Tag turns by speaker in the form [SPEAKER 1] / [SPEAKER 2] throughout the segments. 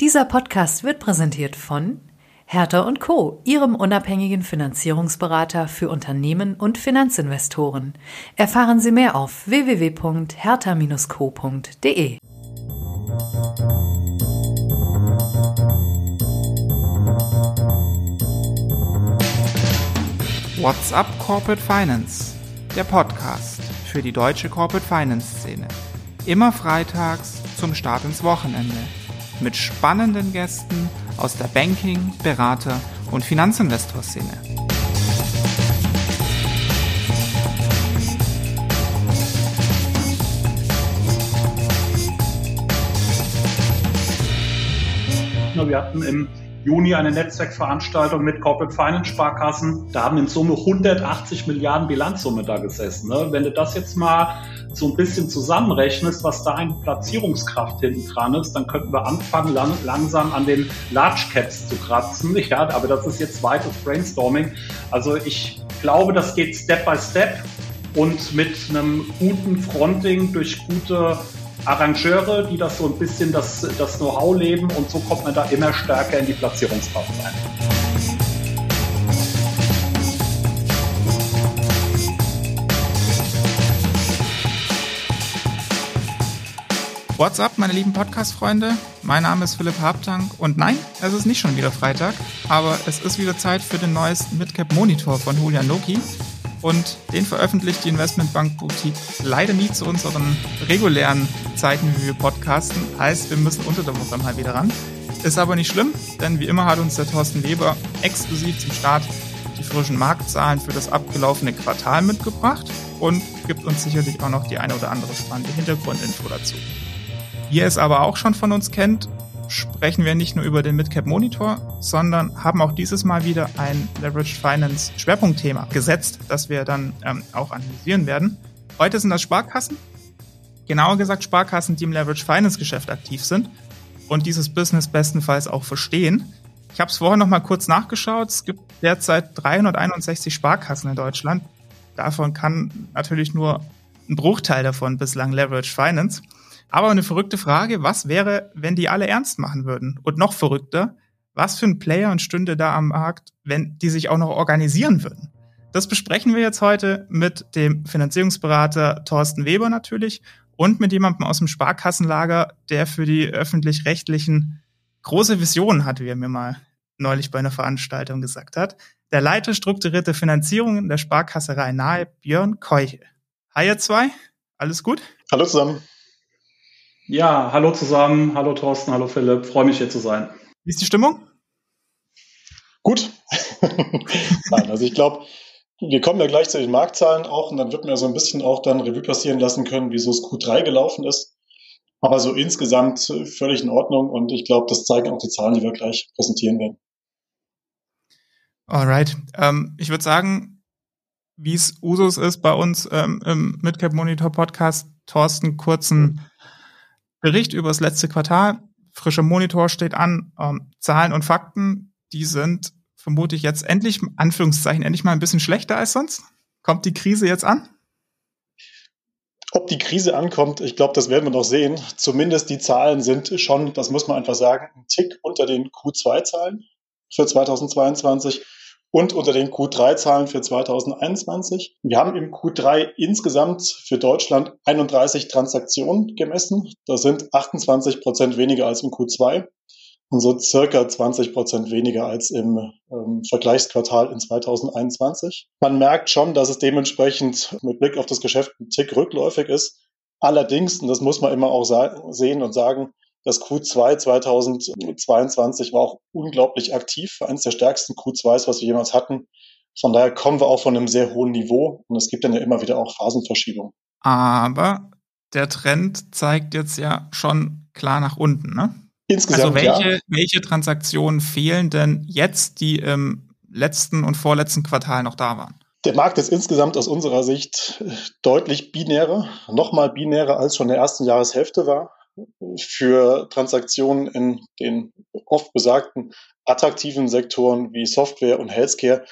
[SPEAKER 1] Dieser Podcast wird präsentiert von Hertha und Co., Ihrem unabhängigen Finanzierungsberater für Unternehmen und Finanzinvestoren. Erfahren Sie mehr auf www.hertha-co.de.
[SPEAKER 2] What's up Corporate Finance? Der Podcast für die deutsche Corporate Finance Szene. Immer freitags zum Start ins Wochenende. Mit spannenden Gästen aus der Banking-, Berater- und Finanzinvestor-Szene.
[SPEAKER 3] Wir hatten im Juni eine Netzwerkveranstaltung mit Corporate Finance Sparkassen. Da haben in Summe 180 Milliarden Bilanzsumme da gesessen. Ne? Wenn du das jetzt mal so ein bisschen zusammenrechnest, was da eine Platzierungskraft hinten dran ist, dann könnten wir anfangen, lang, langsam an den Large Caps zu kratzen. Ja, aber das ist jetzt weites Brainstorming. Also ich glaube, das geht Step by Step und mit einem guten Fronting durch gute Arrangeure, die das so ein bisschen das, das Know-how leben und so kommt man da immer stärker in die Platzierungskraft rein.
[SPEAKER 2] What's up, meine lieben Podcast-Freunde? Mein Name ist Philipp Habtank und nein, es ist nicht schon wieder Freitag, aber es ist wieder Zeit für den neuesten Midcap Monitor von Julian Loki und den veröffentlicht die Investmentbank Boutique leider nie zu unseren regulären Zeiten, wie wir podcasten. Heißt, wir müssen unter der Woche mal wieder ran. Ist aber nicht schlimm, denn wie immer hat uns der Thorsten Weber exklusiv zum Start die frischen Marktzahlen für das abgelaufene Quartal mitgebracht und gibt uns sicherlich auch noch die eine oder andere spannende Hintergrundinfo dazu. Ihr es aber auch schon von uns kennt, sprechen wir nicht nur über den Midcap Monitor, sondern haben auch dieses Mal wieder ein Leveraged Finance Schwerpunktthema gesetzt, das wir dann ähm, auch analysieren werden. Heute sind das Sparkassen, genauer gesagt Sparkassen, die im Leveraged Finance Geschäft aktiv sind und dieses Business bestenfalls auch verstehen. Ich habe es vorher noch mal kurz nachgeschaut. Es gibt derzeit 361 Sparkassen in Deutschland. Davon kann natürlich nur ein Bruchteil davon bislang Leveraged Finance. Aber eine verrückte Frage, was wäre, wenn die alle ernst machen würden? Und noch verrückter, was für ein Player und stünde da am Markt, wenn die sich auch noch organisieren würden? Das besprechen wir jetzt heute mit dem Finanzierungsberater Thorsten Weber natürlich und mit jemandem aus dem Sparkassenlager, der für die öffentlich-rechtlichen große Visionen hat, wie er mir mal neulich bei einer Veranstaltung gesagt hat. Der Leiter strukturierte Finanzierung der Sparkasse Rhein-Nahe, Björn Keuchel. Hi ihr zwei, alles gut?
[SPEAKER 4] Hallo zusammen.
[SPEAKER 3] Ja, hallo zusammen, hallo Thorsten, hallo Philipp, freue mich hier zu sein.
[SPEAKER 2] Wie ist die Stimmung?
[SPEAKER 4] Gut. Nein, also ich glaube, wir kommen ja gleich zu den Marktzahlen auch und dann wird man ja so ein bisschen auch dann Revue passieren lassen können, wieso es Q3 gelaufen ist. Aber so insgesamt völlig in Ordnung und ich glaube, das zeigen auch die Zahlen, die wir gleich präsentieren werden.
[SPEAKER 2] Alright. Ähm, ich würde sagen, wie es Usus ist bei uns ähm, im Midcap Monitor Podcast, Thorsten, kurzen Bericht über das letzte Quartal. Frischer Monitor steht an. Ähm, Zahlen und Fakten, die sind vermute ich jetzt endlich, Anführungszeichen, endlich mal ein bisschen schlechter als sonst. Kommt die Krise jetzt an?
[SPEAKER 4] Ob die Krise ankommt, ich glaube, das werden wir noch sehen. Zumindest die Zahlen sind schon, das muss man einfach sagen, ein Tick unter den Q2-Zahlen für 2022 und unter den Q3-Zahlen für 2021. Wir haben im Q3 insgesamt für Deutschland 31 Transaktionen gemessen. Das sind 28 Prozent weniger als im Q2 und so circa 20 Prozent weniger als im ähm, Vergleichsquartal in 2021. Man merkt schon, dass es dementsprechend mit Blick auf das Geschäft ein Tick rückläufig ist. Allerdings, und das muss man immer auch sehen und sagen, das Q2 2022 war auch unglaublich aktiv, eines der stärksten Q2s, was wir jemals hatten. Von daher kommen wir auch von einem sehr hohen Niveau und es gibt dann ja immer wieder auch Phasenverschiebungen.
[SPEAKER 2] Aber der Trend zeigt jetzt ja schon klar nach unten, ne?
[SPEAKER 4] Insgesamt,
[SPEAKER 2] also welche,
[SPEAKER 4] ja.
[SPEAKER 2] welche Transaktionen fehlen denn jetzt, die im letzten und vorletzten Quartal noch da waren?
[SPEAKER 4] Der Markt ist insgesamt aus unserer Sicht deutlich binärer, nochmal binärer als schon in der ersten Jahreshälfte war für Transaktionen in den oft besagten attraktiven Sektoren wie Software und Healthcare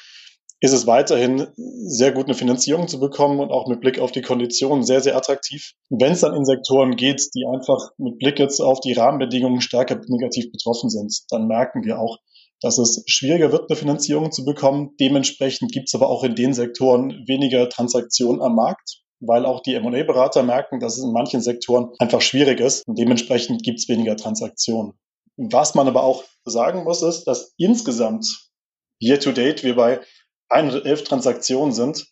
[SPEAKER 4] ist es weiterhin sehr gut eine Finanzierung zu bekommen und auch mit Blick auf die Konditionen sehr, sehr attraktiv. Wenn es dann in Sektoren geht, die einfach mit Blick jetzt auf die Rahmenbedingungen stärker negativ betroffen sind, dann merken wir auch, dass es schwieriger wird, eine Finanzierung zu bekommen. Dementsprechend gibt es aber auch in den Sektoren weniger Transaktionen am Markt, weil auch die M&A-Berater merken, dass es in manchen Sektoren einfach schwierig ist und dementsprechend gibt es weniger Transaktionen. Was man aber auch sagen muss, ist, dass insgesamt year to date wir bei 111 Transaktionen sind,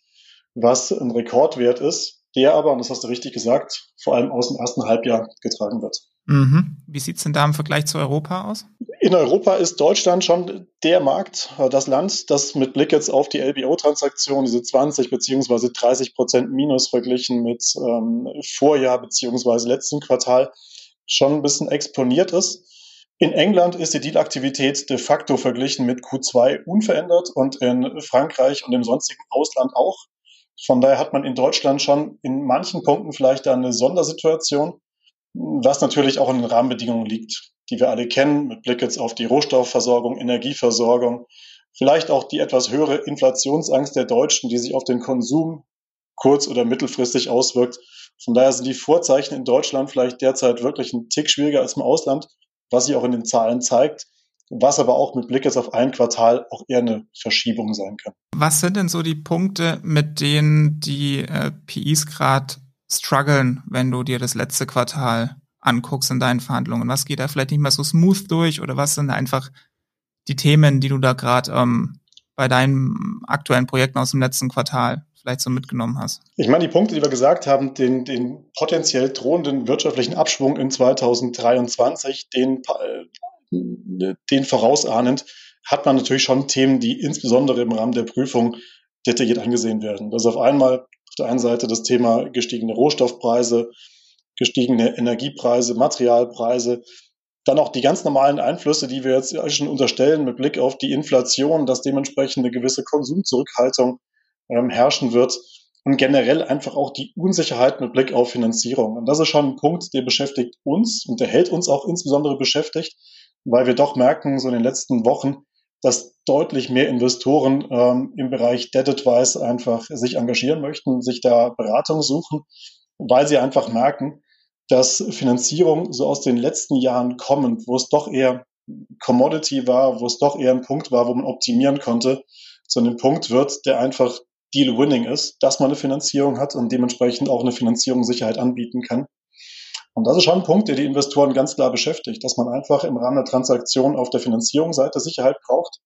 [SPEAKER 4] was ein Rekordwert ist, der aber, und das hast du richtig gesagt, vor allem aus dem ersten Halbjahr getragen wird.
[SPEAKER 2] Mhm. Wie sieht's denn da im Vergleich zu Europa aus?
[SPEAKER 4] In Europa ist Deutschland schon der Markt, äh, das Land, das mit Blick jetzt auf die LBO-Transaktion, diese 20 beziehungsweise 30 Prozent Minus verglichen mit ähm, Vorjahr beziehungsweise letzten Quartal schon ein bisschen exponiert ist. In England ist die Dealaktivität de facto verglichen mit Q2 unverändert und in Frankreich und im sonstigen Ausland auch. Von daher hat man in Deutschland schon in manchen Punkten vielleicht eine Sondersituation, was natürlich auch in den Rahmenbedingungen liegt, die wir alle kennen, mit Blick jetzt auf die Rohstoffversorgung, Energieversorgung, vielleicht auch die etwas höhere Inflationsangst der Deutschen, die sich auf den Konsum kurz- oder mittelfristig auswirkt. Von daher sind die Vorzeichen in Deutschland vielleicht derzeit wirklich ein Tick schwieriger als im Ausland, was sich auch in den Zahlen zeigt, was aber auch mit Blick jetzt auf ein Quartal auch eher eine Verschiebung sein kann.
[SPEAKER 2] Was sind denn so die Punkte, mit denen die äh, PIs gerade strugglen, wenn du dir das letzte Quartal anguckst in deinen Verhandlungen? Was geht da vielleicht nicht mehr so smooth durch oder was sind einfach die Themen, die du da gerade ähm, bei deinen aktuellen Projekten aus dem letzten Quartal vielleicht so mitgenommen hast?
[SPEAKER 4] Ich meine, die Punkte, die wir gesagt haben, den, den potenziell drohenden wirtschaftlichen Abschwung in 2023, den, äh, den vorausahnend, hat man natürlich schon Themen, die insbesondere im Rahmen der Prüfung detailliert angesehen werden. Das ist auf einmal der einen Seite das Thema gestiegene Rohstoffpreise, gestiegene Energiepreise, Materialpreise, dann auch die ganz normalen Einflüsse, die wir jetzt schon unterstellen mit Blick auf die Inflation, dass dementsprechend eine gewisse Konsumzurückhaltung ähm, herrschen wird und generell einfach auch die Unsicherheit mit Blick auf Finanzierung. Und das ist schon ein Punkt, der beschäftigt uns und der hält uns auch insbesondere beschäftigt, weil wir doch merken, so in den letzten Wochen, dass deutlich mehr Investoren ähm, im Bereich Debt Advice einfach sich engagieren möchten, sich da Beratung suchen, weil sie einfach merken, dass Finanzierung so aus den letzten Jahren kommend, wo es doch eher Commodity war, wo es doch eher ein Punkt war, wo man optimieren konnte, zu einem Punkt wird, der einfach Deal-Winning ist, dass man eine Finanzierung hat und dementsprechend auch eine Finanzierungssicherheit anbieten kann. Und das ist schon ein Punkt, der die Investoren ganz klar beschäftigt, dass man einfach im Rahmen der Transaktion auf der Finanzierungsseite Sicherheit braucht.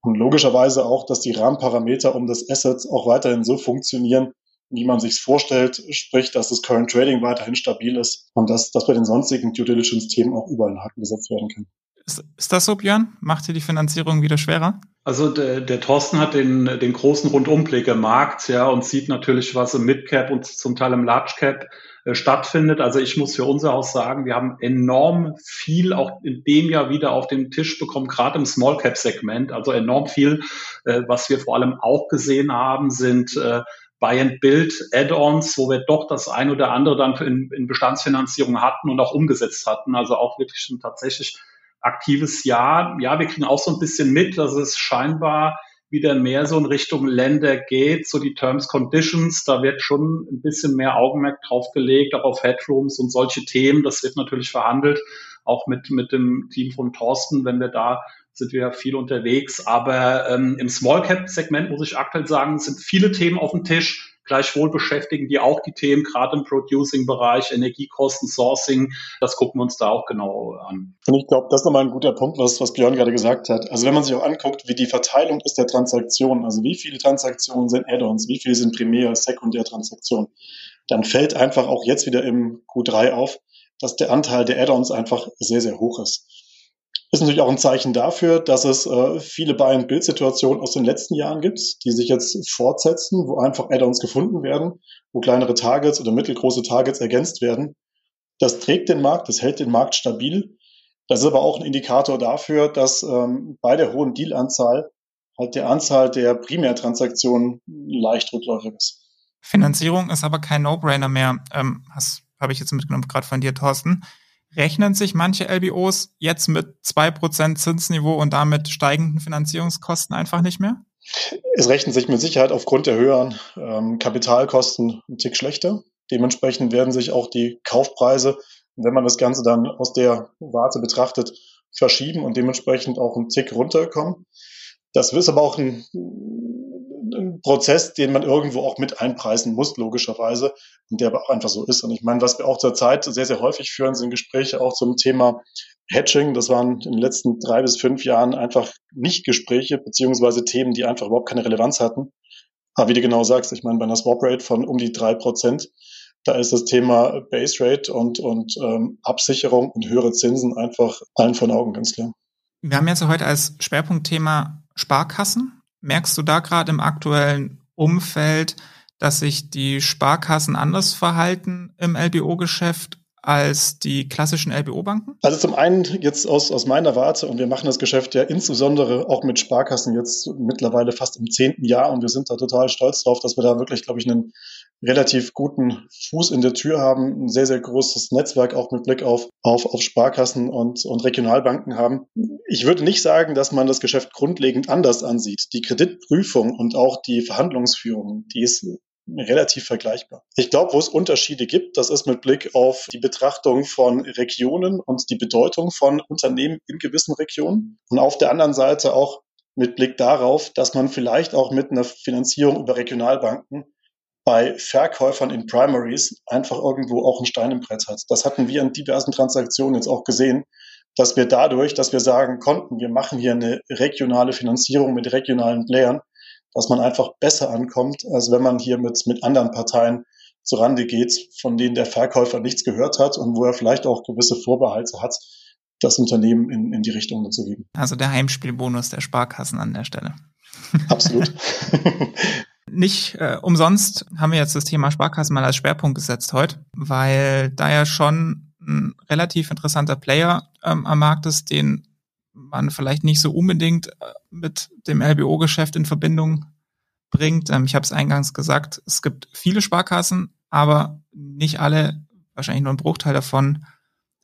[SPEAKER 4] Und logischerweise auch, dass die Rahmenparameter um das Asset auch weiterhin so funktionieren, wie man sich vorstellt, sprich, dass das Current Trading weiterhin stabil ist und dass, dass bei den sonstigen Due Diligence-Themen auch überall ein Haken gesetzt werden kann.
[SPEAKER 2] Ist, ist das so, Björn? Macht dir die Finanzierung wieder schwerer?
[SPEAKER 3] Also der, der Thorsten hat den, den großen Rundumblick im Markt, ja, und sieht natürlich, was im Midcap und zum Teil im Large Cap stattfindet. Also ich muss für unser Haus sagen, wir haben enorm viel auch in dem Jahr wieder auf den Tisch bekommen, gerade im Small Cap Segment. Also enorm viel, äh, was wir vor allem auch gesehen haben, sind äh, Buy and Build Add-ons, wo wir doch das ein oder andere dann in, in Bestandsfinanzierung hatten und auch umgesetzt hatten. Also auch wirklich schon tatsächlich aktives Jahr. Ja, wir kriegen auch so ein bisschen mit, dass es scheinbar wieder mehr so in Richtung Länder geht, so die Terms Conditions, da wird schon ein bisschen mehr Augenmerk drauf gelegt, auch auf Headrooms und solche Themen. Das wird natürlich verhandelt, auch mit, mit dem Team von Thorsten, wenn wir da sind wir viel unterwegs. Aber ähm, im Small Cap Segment muss ich aktuell sagen, sind viele Themen auf dem Tisch. Gleichwohl beschäftigen die auch die Themen, gerade im Producing-Bereich, Energiekosten, Sourcing. Das gucken wir uns da auch genau an.
[SPEAKER 4] Und ich glaube, das ist nochmal ein guter Punkt, was, was Björn gerade gesagt hat. Also wenn man sich auch anguckt, wie die Verteilung ist der Transaktionen, also wie viele Transaktionen sind Add-ons, wie viele sind Primär-, Sekundär-Transaktionen, dann fällt einfach auch jetzt wieder im Q3 auf, dass der Anteil der Add-ons einfach sehr, sehr hoch ist. Ist natürlich auch ein Zeichen dafür, dass es äh, viele Buy-and-Build-Situationen aus den letzten Jahren gibt, die sich jetzt fortsetzen, wo einfach Add-ons gefunden werden, wo kleinere Targets oder mittelgroße Targets ergänzt werden. Das trägt den Markt, das hält den Markt stabil. Das ist aber auch ein Indikator dafür, dass ähm, bei der hohen Dealanzahl halt der Anzahl der Primärtransaktionen leicht rückläufig ist.
[SPEAKER 2] Finanzierung ist aber kein No-Brainer mehr. Ähm, habe ich jetzt mitgenommen, gerade von dir, Thorsten rechnen sich manche LBOs jetzt mit zwei Prozent Zinsniveau und damit steigenden Finanzierungskosten einfach nicht mehr?
[SPEAKER 4] Es rechnet sich mit Sicherheit aufgrund der höheren ähm, Kapitalkosten ein Tick schlechter. Dementsprechend werden sich auch die Kaufpreise, wenn man das Ganze dann aus der Warte betrachtet, verschieben und dementsprechend auch ein Tick runterkommen. Das ist aber auch ein, ein Prozess, den man irgendwo auch mit einpreisen muss, logischerweise, und der aber auch einfach so ist. Und ich meine, was wir auch zurzeit sehr, sehr häufig führen, sind Gespräche auch zum Thema Hedging. Das waren in den letzten drei bis fünf Jahren einfach nicht Gespräche, beziehungsweise Themen, die einfach überhaupt keine Relevanz hatten. Aber wie du genau sagst, ich meine, bei einer Swap Rate von um die drei Prozent, da ist das Thema Base Rate und, und ähm, Absicherung und höhere Zinsen einfach allen von Augen, ganz klar.
[SPEAKER 2] Wir haben jetzt heute als Schwerpunktthema Sparkassen. Merkst du da gerade im aktuellen Umfeld, dass sich die Sparkassen anders verhalten im LBO-Geschäft als die klassischen LBO-Banken?
[SPEAKER 4] Also zum einen jetzt aus, aus meiner Warte, und wir machen das Geschäft ja insbesondere auch mit Sparkassen jetzt mittlerweile fast im zehnten Jahr und wir sind da total stolz drauf, dass wir da wirklich, glaube ich, einen relativ guten Fuß in der Tür haben, ein sehr, sehr großes Netzwerk auch mit Blick auf, auf, auf Sparkassen und, und Regionalbanken haben. Ich würde nicht sagen, dass man das Geschäft grundlegend anders ansieht. Die Kreditprüfung und auch die Verhandlungsführung, die ist relativ vergleichbar. Ich glaube, wo es Unterschiede gibt, das ist mit Blick auf die Betrachtung von Regionen und die Bedeutung von Unternehmen in gewissen Regionen. Und auf der anderen Seite auch mit Blick darauf, dass man vielleicht auch mit einer Finanzierung über Regionalbanken bei Verkäufern in Primaries einfach irgendwo auch ein Stein im Brett hat. Das hatten wir in diversen Transaktionen jetzt auch gesehen, dass wir dadurch, dass wir sagen konnten, wir machen hier eine regionale Finanzierung mit regionalen Playern, dass man einfach besser ankommt, als wenn man hier mit, mit anderen Parteien zurande geht, von denen der Verkäufer nichts gehört hat und wo er vielleicht auch gewisse Vorbehalte hat, das Unternehmen in, in die Richtung zu geben.
[SPEAKER 2] Also der Heimspielbonus der Sparkassen an der Stelle.
[SPEAKER 4] Absolut.
[SPEAKER 2] Nicht äh, umsonst haben wir jetzt das Thema Sparkassen mal als Schwerpunkt gesetzt heute, weil da ja schon ein relativ interessanter Player ähm, am Markt ist, den man vielleicht nicht so unbedingt äh, mit dem LBO-Geschäft in Verbindung bringt. Ähm, ich habe es eingangs gesagt, es gibt viele Sparkassen, aber nicht alle, wahrscheinlich nur ein Bruchteil davon,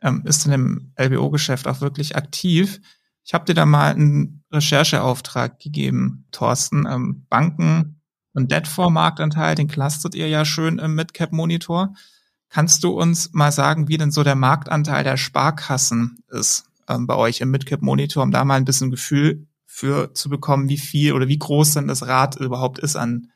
[SPEAKER 2] ähm, ist in dem LBO-Geschäft auch wirklich aktiv. Ich habe dir da mal einen Rechercheauftrag gegeben, Thorsten. Ähm, Banken und Debt-Marktanteil, den clustert ihr ja schön im Midcap-Monitor. Kannst du uns mal sagen, wie denn so der Marktanteil der Sparkassen ist? ähm, bei euch im Midcap-Monitor, um da mal ein bisschen Gefühl für zu bekommen, wie viel oder wie groß denn das Rad überhaupt ist, an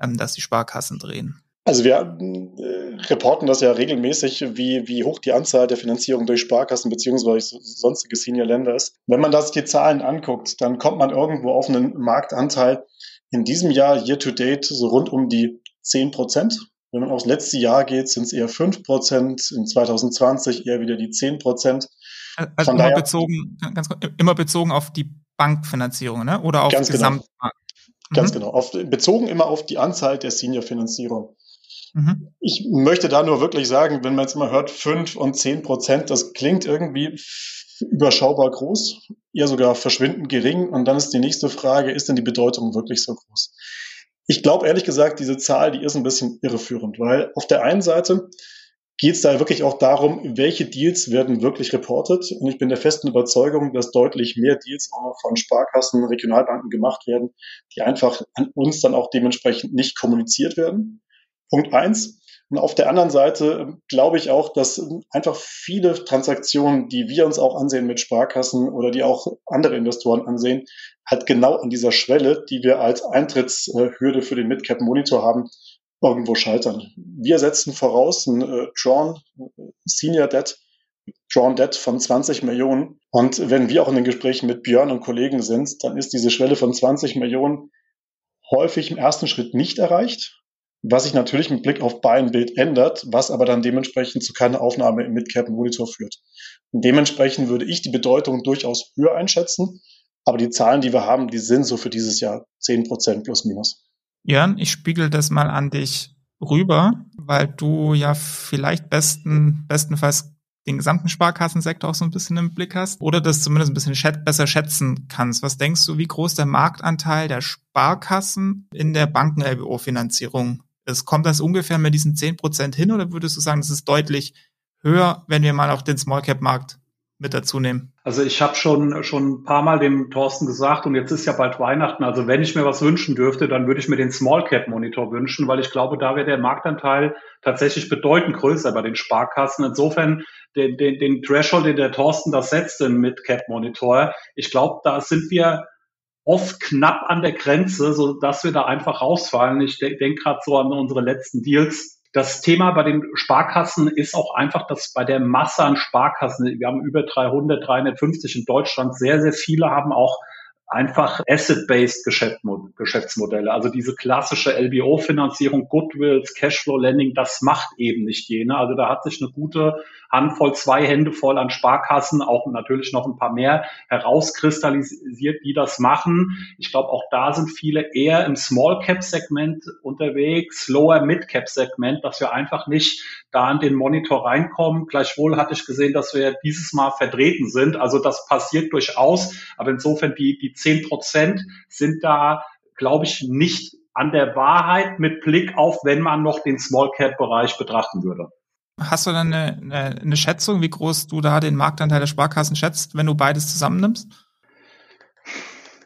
[SPEAKER 2] ähm, dass die Sparkassen drehen.
[SPEAKER 4] Also wir äh, reporten das ja regelmäßig, wie, wie hoch die Anzahl der Finanzierung durch Sparkassen beziehungsweise sonstige Senior-Länder ist. Wenn man das die Zahlen anguckt, dann kommt man irgendwo auf einen Marktanteil in diesem Jahr year to date so rund um die 10 Prozent. Wenn man aufs letzte Jahr geht, sind es eher 5 Prozent, in 2020 eher wieder die 10 Prozent.
[SPEAKER 2] Also immer bezogen, ganz, immer bezogen auf die Bankfinanzierung, ne? Oder auf
[SPEAKER 4] ganz Gesamtmarkt? Genau. Mhm. Ganz genau. Auf, bezogen immer auf die Anzahl der Senior-Finanzierung. Mhm. Ich möchte da nur wirklich sagen, wenn man jetzt mal hört, fünf und zehn Prozent, das klingt irgendwie überschaubar groß, eher sogar verschwindend gering. Und dann ist die nächste Frage, ist denn die Bedeutung wirklich so groß? Ich glaube ehrlich gesagt, diese Zahl, die ist ein bisschen irreführend, weil auf der einen Seite geht es da wirklich auch darum, welche Deals werden wirklich reportet. Und ich bin der festen Überzeugung, dass deutlich mehr Deals auch noch von Sparkassen, Regionalbanken gemacht werden, die einfach an uns dann auch dementsprechend nicht kommuniziert werden. Punkt eins. Und auf der anderen Seite ähm, glaube ich auch, dass einfach viele Transaktionen, die wir uns auch ansehen mit Sparkassen oder die auch andere Investoren ansehen, halt genau an dieser Schwelle, die wir als Eintrittshürde für den Midcap Monitor haben, irgendwo scheitern. Wir setzen voraus ein äh, Drawn Senior Debt, Drawn Debt von 20 Millionen. Und wenn wir auch in den Gesprächen mit Björn und Kollegen sind, dann ist diese Schwelle von 20 Millionen häufig im ersten Schritt nicht erreicht, was sich natürlich mit Blick auf Buy-and-Bild ändert, was aber dann dementsprechend zu keiner Aufnahme im Midcap-Monitor führt. Und dementsprechend würde ich die Bedeutung durchaus höher einschätzen, aber die Zahlen, die wir haben, die sind so für dieses Jahr 10 Prozent plus minus.
[SPEAKER 2] Jörn, ich spiegel das mal an dich rüber, weil du ja vielleicht besten, bestenfalls den gesamten Sparkassensektor auch so ein bisschen im Blick hast oder das zumindest ein bisschen schät besser schätzen kannst. Was denkst du, wie groß der Marktanteil der Sparkassen in der Banken-LBO-Finanzierung ist? Kommt das ungefähr mit diesen zehn Prozent hin oder würdest du sagen, das ist deutlich höher, wenn wir mal auf den Small-Cap-Markt mit dazu nehmen?
[SPEAKER 3] Also ich habe schon schon ein paar Mal dem Thorsten gesagt und jetzt ist ja bald Weihnachten. Also wenn ich mir was wünschen dürfte, dann würde ich mir den Small Cap Monitor wünschen, weil ich glaube, da wäre der Marktanteil tatsächlich bedeutend größer bei den Sparkassen. Insofern den, den, den Threshold, den der Thorsten das setzt im Mid Cap Monitor, ich glaube, da sind wir oft knapp an der Grenze, so dass wir da einfach rausfallen. Ich denke denk gerade so an unsere letzten Deals das Thema bei den Sparkassen ist auch einfach, dass bei der Masse an Sparkassen, wir haben über 300, 350 in Deutschland, sehr, sehr viele haben auch einfach Asset-Based Geschäftsmodelle. Also diese klassische LBO-Finanzierung, Goodwills, Cashflow-Lending, das macht eben nicht jene. Also da hat sich eine gute Handvoll, zwei Hände voll an Sparkassen, auch natürlich noch ein paar mehr herauskristallisiert, die das machen. Ich glaube, auch da sind viele eher im Small-Cap-Segment unterwegs, Lower-Mid-Cap-Segment, dass wir einfach nicht da in den Monitor reinkommen. Gleichwohl hatte ich gesehen, dass wir dieses Mal vertreten sind. Also das passiert durchaus. Aber insofern die, die zehn Prozent sind da, glaube ich, nicht an der Wahrheit mit Blick auf, wenn man noch den Small Cap Bereich betrachten würde.
[SPEAKER 2] Hast du dann eine, eine, Schätzung, wie groß du da den Marktanteil der Sparkassen schätzt, wenn du beides zusammennimmst?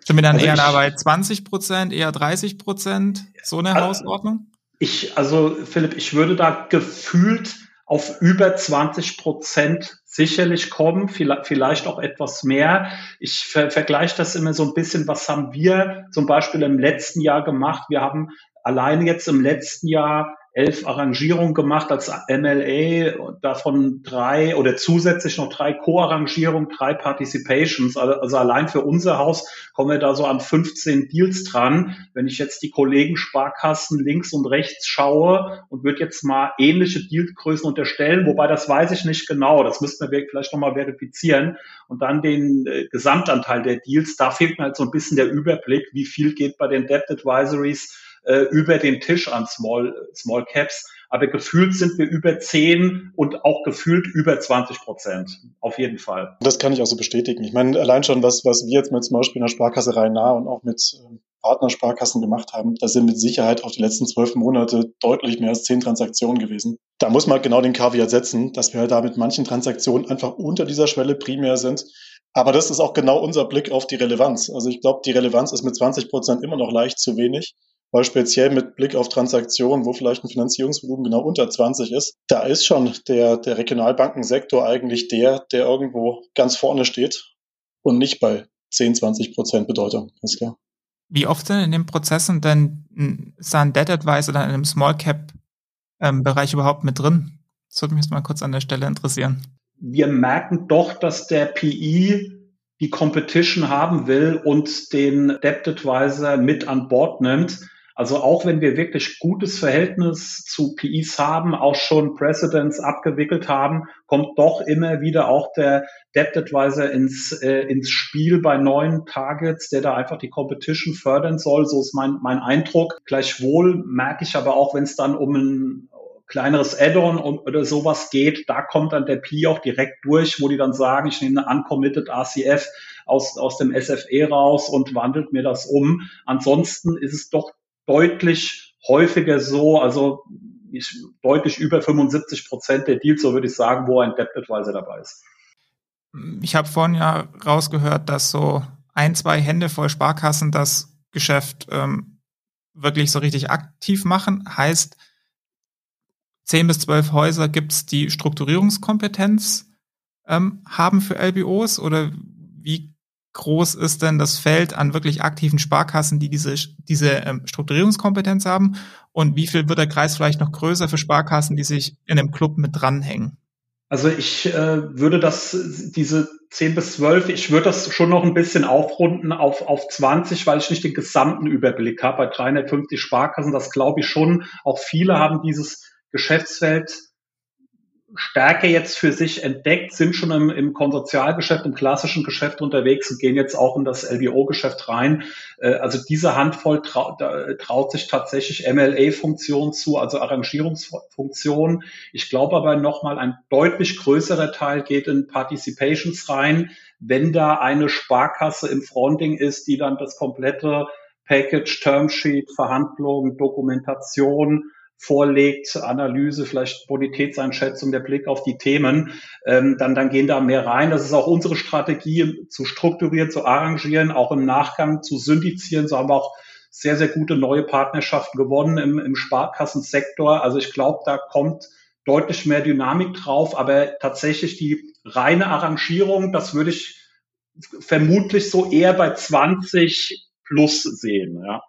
[SPEAKER 2] Sind wir dann also eher ich, bei 20 Prozent, eher 30 Prozent, so eine also, Hausordnung?
[SPEAKER 3] Ich, also Philipp, ich würde da gefühlt auf über 20 Prozent sicherlich kommen, vielleicht auch etwas mehr. Ich ver vergleiche das immer so ein bisschen, was haben wir zum Beispiel im letzten Jahr gemacht? Wir haben alleine jetzt im letzten Jahr elf Arrangierungen gemacht als MLA, davon drei oder zusätzlich noch drei Co-Arrangierungen, drei Participations. Also, also, allein für unser Haus kommen wir da so an 15 Deals dran. Wenn ich jetzt die Kollegen Sparkassen links und rechts schaue und würde jetzt mal ähnliche Dealgrößen unterstellen, wobei das weiß ich nicht genau, das müssten wir vielleicht nochmal verifizieren und dann den äh, Gesamtanteil der Deals, da fehlt mir halt so ein bisschen der Überblick, wie viel geht bei den Debt Advisories äh, über den Tisch an Small, Small Caps. Aber gefühlt sind wir über 10 und auch gefühlt über 20 Prozent. Auf jeden Fall.
[SPEAKER 4] Das kann ich auch so bestätigen. Ich meine, allein schon, was, was wir jetzt mit zum Beispiel in der Sparkasse Rhein-Nah und auch mit ähm, Partnersparkassen gemacht haben, da sind mit Sicherheit auf die letzten zwölf Monate deutlich mehr als zehn Transaktionen gewesen. Da muss man genau den Kaviar setzen, dass wir halt da mit manchen Transaktionen einfach unter dieser Schwelle primär sind. Aber das ist auch genau unser Blick auf die Relevanz. Also ich glaube, die Relevanz ist mit 20 Prozent immer noch leicht zu wenig weil speziell mit Blick auf Transaktionen, wo vielleicht ein Finanzierungsvolumen genau unter 20 ist, da ist schon der, der Regionalbankensektor eigentlich der, der irgendwo ganz vorne steht und nicht bei 10, 20 Prozent Bedeutung, ist klar.
[SPEAKER 2] Wie oft sind in den Prozessen denn ein Debt Advisor oder in einem Small Cap ähm, Bereich überhaupt mit drin? Das würde mich jetzt mal kurz an der Stelle interessieren.
[SPEAKER 3] Wir merken doch, dass der PI die Competition haben will und den Debt Advisor mit an Bord nimmt. Also auch wenn wir wirklich gutes Verhältnis zu PIs haben, auch schon Precedents abgewickelt haben, kommt doch immer wieder auch der Debt Advisor ins, äh, ins Spiel bei neuen Targets, der da einfach die Competition fördern soll. So ist mein, mein Eindruck. Gleichwohl merke ich aber auch, wenn es dann um ein kleineres Add-on oder sowas geht, da kommt dann der PI auch direkt durch, wo die dann sagen, ich nehme eine uncommitted RCF aus, aus dem SFE raus und wandelt mir das um. Ansonsten ist es doch deutlich häufiger so, also deutlich über 75 Prozent der Deals, so würde ich sagen, wo ein Debt Advisor dabei ist.
[SPEAKER 2] Ich habe vorhin ja rausgehört, dass so ein, zwei Hände voll Sparkassen das Geschäft ähm, wirklich so richtig aktiv machen. Heißt, zehn bis zwölf Häuser gibt es, die Strukturierungskompetenz ähm, haben für LBOs oder wie groß ist denn das Feld an wirklich aktiven Sparkassen, die diese, diese ähm, Strukturierungskompetenz haben? Und wie viel wird der Kreis vielleicht noch größer für Sparkassen, die sich in dem Club mit dranhängen?
[SPEAKER 3] Also ich äh, würde das, diese 10 bis 12, ich würde das schon noch ein bisschen aufrunden auf, auf 20, weil ich nicht den gesamten Überblick habe. Bei 350 Sparkassen, das glaube ich schon. Auch viele haben dieses Geschäftsfeld Stärke jetzt für sich entdeckt, sind schon im, im Konsortialgeschäft, im klassischen Geschäft unterwegs und gehen jetzt auch in das LBO-Geschäft rein. Äh, also diese Handvoll trau, traut sich tatsächlich MLA-Funktion zu, also Arrangierungsfunktion. Ich glaube aber nochmal, ein deutlich größerer Teil geht in Participations rein, wenn da eine Sparkasse im Fronting ist, die dann das komplette Package, Termsheet, Verhandlungen, Dokumentation, vorlegt, Analyse, vielleicht Bonitätseinschätzung, der Blick auf die Themen, ähm, dann, dann gehen da mehr rein. Das ist auch unsere Strategie, zu strukturieren, zu arrangieren, auch im Nachgang zu syndizieren. So haben wir auch sehr, sehr gute neue Partnerschaften gewonnen im, im Sparkassensektor. Also ich glaube, da kommt deutlich mehr Dynamik drauf, aber tatsächlich die reine Arrangierung, das würde ich vermutlich so eher bei 20 plus sehen, ja.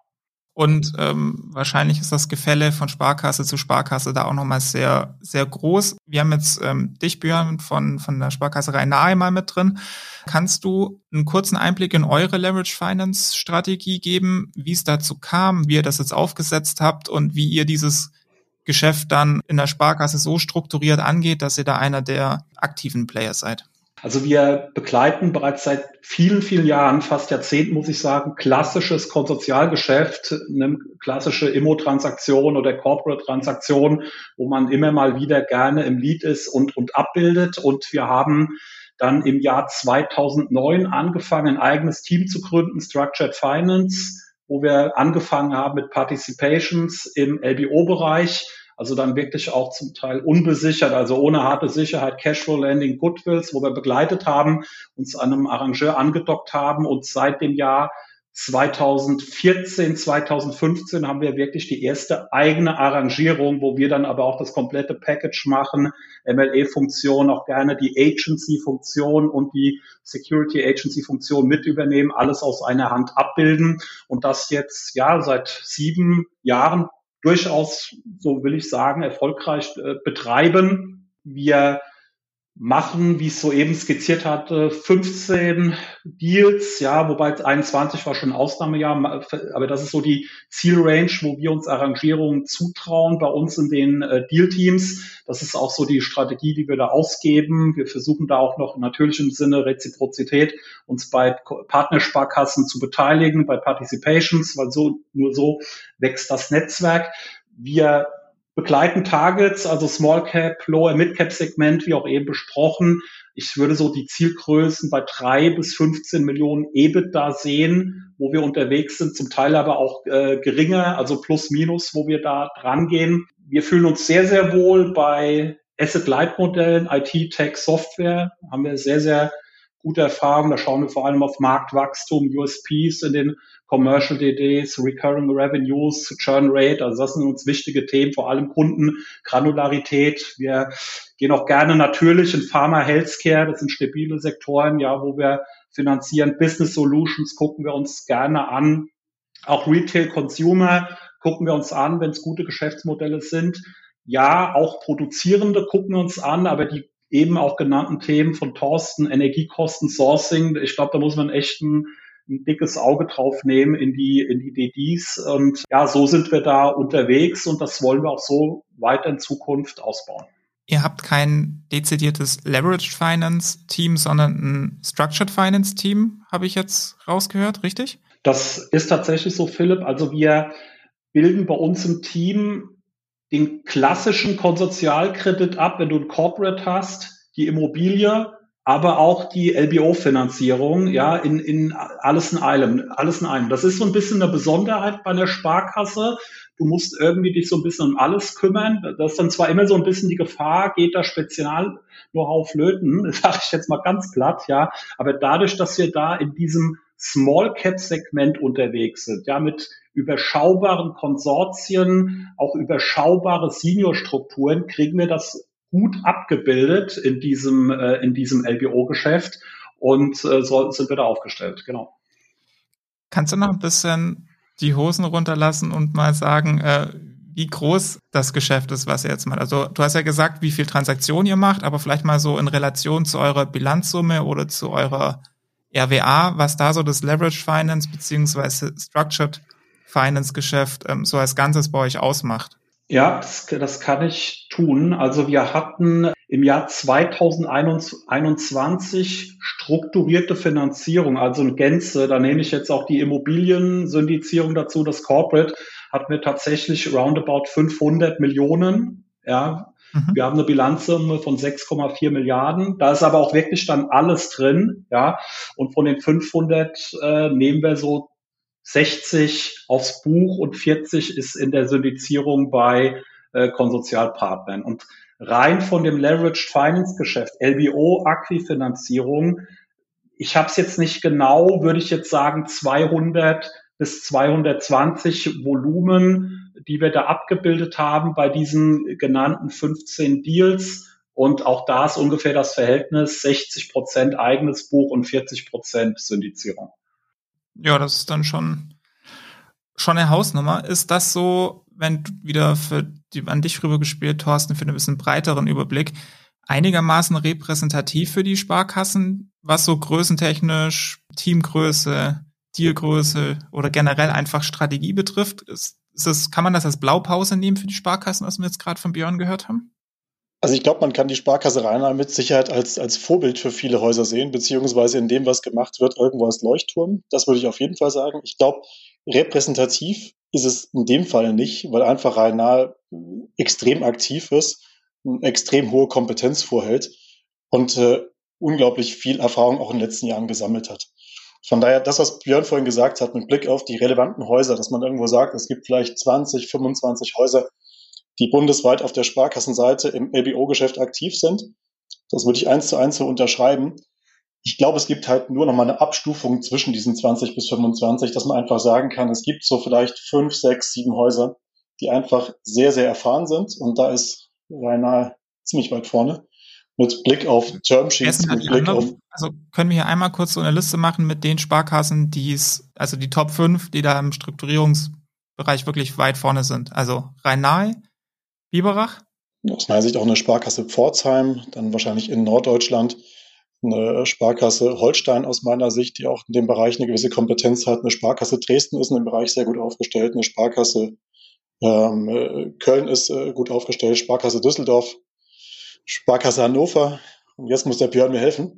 [SPEAKER 2] Und ähm, wahrscheinlich ist das Gefälle von Sparkasse zu Sparkasse da auch nochmal sehr, sehr groß. Wir haben jetzt ähm, dich, Björn, von, von der Sparkasse Rhein-Nahe mal mit drin. Kannst du einen kurzen Einblick in eure Leverage Finance Strategie geben, wie es dazu kam, wie ihr das jetzt aufgesetzt habt und wie ihr dieses Geschäft dann in der Sparkasse so strukturiert angeht, dass ihr da einer der aktiven Player seid?
[SPEAKER 3] Also wir begleiten bereits seit vielen, vielen Jahren, fast Jahrzehnten muss ich sagen, klassisches Konsortialgeschäft, eine klassische Immo-Transaktion oder Corporate-Transaktion, wo man immer mal wieder gerne im Lead ist und, und abbildet. Und wir haben dann im Jahr 2009 angefangen, ein eigenes Team zu gründen, Structured Finance, wo wir angefangen haben mit Participations im LBO-Bereich also dann wirklich auch zum Teil unbesichert, also ohne harte Sicherheit, Cashflow Landing, Goodwills, wo wir begleitet haben, uns an einem Arrangeur angedockt haben. Und seit dem Jahr 2014, 2015 haben wir wirklich die erste eigene Arrangierung, wo wir dann aber auch das komplette Package machen, MLE-Funktion, auch gerne die Agency-Funktion und die Security Agency-Funktion mit übernehmen, alles aus einer Hand abbilden. Und das jetzt ja seit sieben Jahren durchaus, so will ich sagen, erfolgreich äh, betreiben. Wir machen, wie ich es soeben skizziert hatte, 15 Deals, ja, wobei 21 war schon ein Ausnahmejahr, aber das ist so die Zielrange, wo wir uns Arrangierungen zutrauen bei uns in den äh, Deal-Teams. Das ist auch so die Strategie, die wir da ausgeben. Wir versuchen da auch noch natürlich im Sinne Reziprozität uns bei Partnersparkassen zu beteiligen, bei Participations, weil so, nur so wächst das Netzwerk. Wir begleiten Targets, also Small Cap, Lower Mid Cap Segment, wie auch eben besprochen. Ich würde so die Zielgrößen bei drei bis 15 Millionen EBIT da sehen, wo wir unterwegs sind, zum Teil aber auch äh, geringer, also plus minus, wo wir da dran gehen. Wir fühlen uns sehr, sehr wohl bei Asset-Light-Modellen, IT, Tech, Software, haben wir sehr, sehr gute Erfahrungen. Da schauen wir vor allem auf Marktwachstum, USPs in den Commercial DDs, Recurring Revenues, Churn Rate. Also das sind uns wichtige Themen, vor allem Kundengranularität. Wir gehen auch gerne natürlich in Pharma, Healthcare. Das sind stabile Sektoren, ja, wo wir finanzieren. Business Solutions gucken wir uns gerne an. Auch Retail Consumer gucken wir uns an, wenn es gute Geschäftsmodelle sind. Ja, auch Produzierende gucken uns an, aber die eben auch genannten Themen von Thorsten, Energiekosten, Sourcing. Ich glaube, da muss man echt ein, ein, dickes Auge drauf nehmen in die, in die DDs. Und ja, so sind wir da unterwegs und das wollen wir auch so weiter in Zukunft ausbauen.
[SPEAKER 2] Ihr habt kein dezidiertes Leveraged Finance Team, sondern ein Structured Finance Team, habe ich jetzt rausgehört, richtig?
[SPEAKER 3] Das ist tatsächlich so, Philipp. Also wir bilden bei uns im Team den klassischen Konsortialkredit ab, wenn du ein Corporate hast, die Immobilie, aber auch die LBO-Finanzierung, ja, in, in alles in einem, alles in einem. Das ist so ein bisschen eine Besonderheit bei einer Sparkasse. Du musst irgendwie dich so ein bisschen um alles kümmern. Das ist dann zwar immer so ein bisschen die Gefahr, geht da spezial nur auf Löten, sage ich jetzt mal ganz platt, ja. Aber dadurch, dass wir da in diesem Small Cap Segment unterwegs sind, ja, mit überschaubaren Konsortien, auch überschaubare Seniorstrukturen, kriegen wir das gut abgebildet in diesem, äh, in diesem LBO-Geschäft und äh, so sind wir da aufgestellt, genau.
[SPEAKER 2] Kannst du noch ein bisschen die Hosen runterlassen und mal sagen, äh, wie groß das Geschäft ist, was ihr jetzt macht? Also du hast ja gesagt, wie viel Transaktionen ihr macht, aber vielleicht mal so in Relation zu eurer Bilanzsumme oder zu eurer RWA, was da so das Leverage Finance beziehungsweise Structured Finance-Geschäft ähm, so als Ganzes bei euch ausmacht?
[SPEAKER 3] Ja, das, das kann ich tun. Also wir hatten im Jahr 2021 strukturierte Finanzierung, also in Gänze. Da nehme ich jetzt auch die Immobilien-Syndizierung dazu, das Corporate, hatten wir tatsächlich roundabout 500 Millionen. Ja, mhm. wir haben eine Bilanzsumme von 6,4 Milliarden. Da ist aber auch wirklich dann alles drin. Ja, und von den 500 äh, nehmen wir so 60 aufs Buch und 40 ist in der Syndizierung bei äh, Konsortialpartnern. Und rein von dem Leveraged Finance Geschäft, LBO, Aquifinanzierung, ich habe es jetzt nicht genau, würde ich jetzt sagen 200 bis 220 Volumen, die wir da abgebildet haben bei diesen genannten 15 Deals. Und auch da ist ungefähr das Verhältnis 60 Prozent eigenes Buch und 40 Prozent Syndizierung.
[SPEAKER 2] Ja, das ist dann schon, schon eine Hausnummer. Ist das so, wenn du wieder für die, an dich rübergespielt, Thorsten, für einen bisschen breiteren Überblick, einigermaßen repräsentativ für die Sparkassen, was so größentechnisch, Teamgröße, Dealgröße oder generell einfach Strategie betrifft? Ist, ist das, kann man das als Blaupause nehmen für die Sparkassen, was wir jetzt gerade von Björn gehört haben?
[SPEAKER 4] Also ich glaube, man kann die Sparkasse Rheinland mit Sicherheit als, als Vorbild für viele Häuser sehen, beziehungsweise in dem, was gemacht wird, irgendwo als Leuchtturm. Das würde ich auf jeden Fall sagen. Ich glaube, repräsentativ ist es in dem Fall nicht, weil einfach Rheinland extrem aktiv ist, eine extrem hohe Kompetenz vorhält und äh, unglaublich viel Erfahrung auch in den letzten Jahren gesammelt hat. Von daher, das, was Björn vorhin gesagt hat, mit Blick auf die relevanten Häuser, dass man irgendwo sagt, es gibt vielleicht 20, 25 Häuser, die bundesweit auf der Sparkassenseite im LBO-Geschäft aktiv sind. Das würde ich eins zu eins so unterschreiben. Ich glaube, es gibt halt nur noch mal eine Abstufung zwischen diesen 20 bis 25, dass man einfach sagen kann, es gibt so vielleicht fünf, sechs, sieben Häuser, die einfach sehr, sehr erfahren sind. Und da ist Rainer ziemlich weit vorne. Mit Blick auf Termsheets, mit Blick
[SPEAKER 2] auf. Also können wir hier einmal kurz so eine Liste machen mit den Sparkassen, die es, also die Top 5, die da im Strukturierungsbereich wirklich weit vorne sind. Also Rhein-Nahe, Biberach?
[SPEAKER 4] Aus meiner Sicht auch eine Sparkasse Pforzheim, dann wahrscheinlich in Norddeutschland eine Sparkasse Holstein aus meiner Sicht, die auch in dem Bereich eine gewisse Kompetenz hat. Eine Sparkasse Dresden ist in dem Bereich sehr gut aufgestellt. Eine Sparkasse ähm, Köln ist äh, gut aufgestellt. Sparkasse Düsseldorf, Sparkasse Hannover und jetzt muss der Björn mir helfen.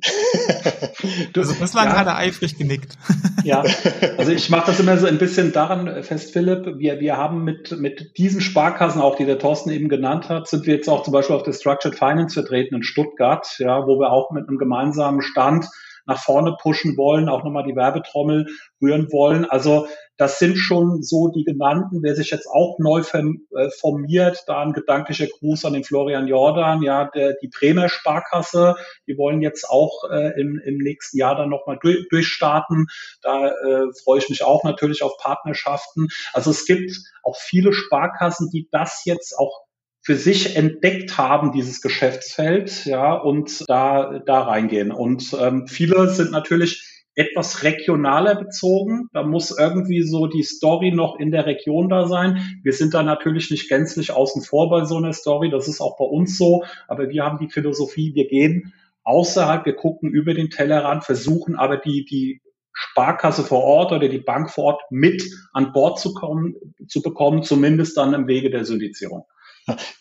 [SPEAKER 2] also bislang ja. hat er eifrig genickt.
[SPEAKER 3] ja, also ich mache das immer so ein bisschen daran fest, Philipp. Wir, wir haben mit, mit diesen Sparkassen, auch die der Thorsten eben genannt hat, sind wir jetzt auch zum Beispiel auf der Structured Finance vertreten in Stuttgart, ja, wo wir auch mit einem gemeinsamen Stand nach vorne pushen wollen, auch nochmal die Werbetrommel rühren wollen. Also das sind schon so die genannten. Wer sich jetzt auch neu äh, formiert, da ein gedanklicher Gruß an den Florian Jordan, ja, der, die Bremer Sparkasse, die wollen jetzt auch äh, im, im nächsten Jahr dann nochmal durch, durchstarten. Da äh, freue ich mich auch natürlich auf Partnerschaften. Also es gibt auch viele Sparkassen, die das jetzt auch für sich entdeckt haben, dieses Geschäftsfeld, ja, und da, da reingehen. Und ähm, viele sind natürlich etwas regionaler bezogen. Da muss irgendwie so die Story noch in der Region da sein. Wir sind da natürlich nicht gänzlich außen vor bei so einer Story. Das ist auch bei uns so. Aber wir haben die Philosophie, wir gehen außerhalb, wir gucken über den Tellerrand, versuchen aber die, die Sparkasse vor Ort oder die Bank vor Ort mit an Bord zu kommen, zu bekommen, zumindest dann im Wege der Syndizierung.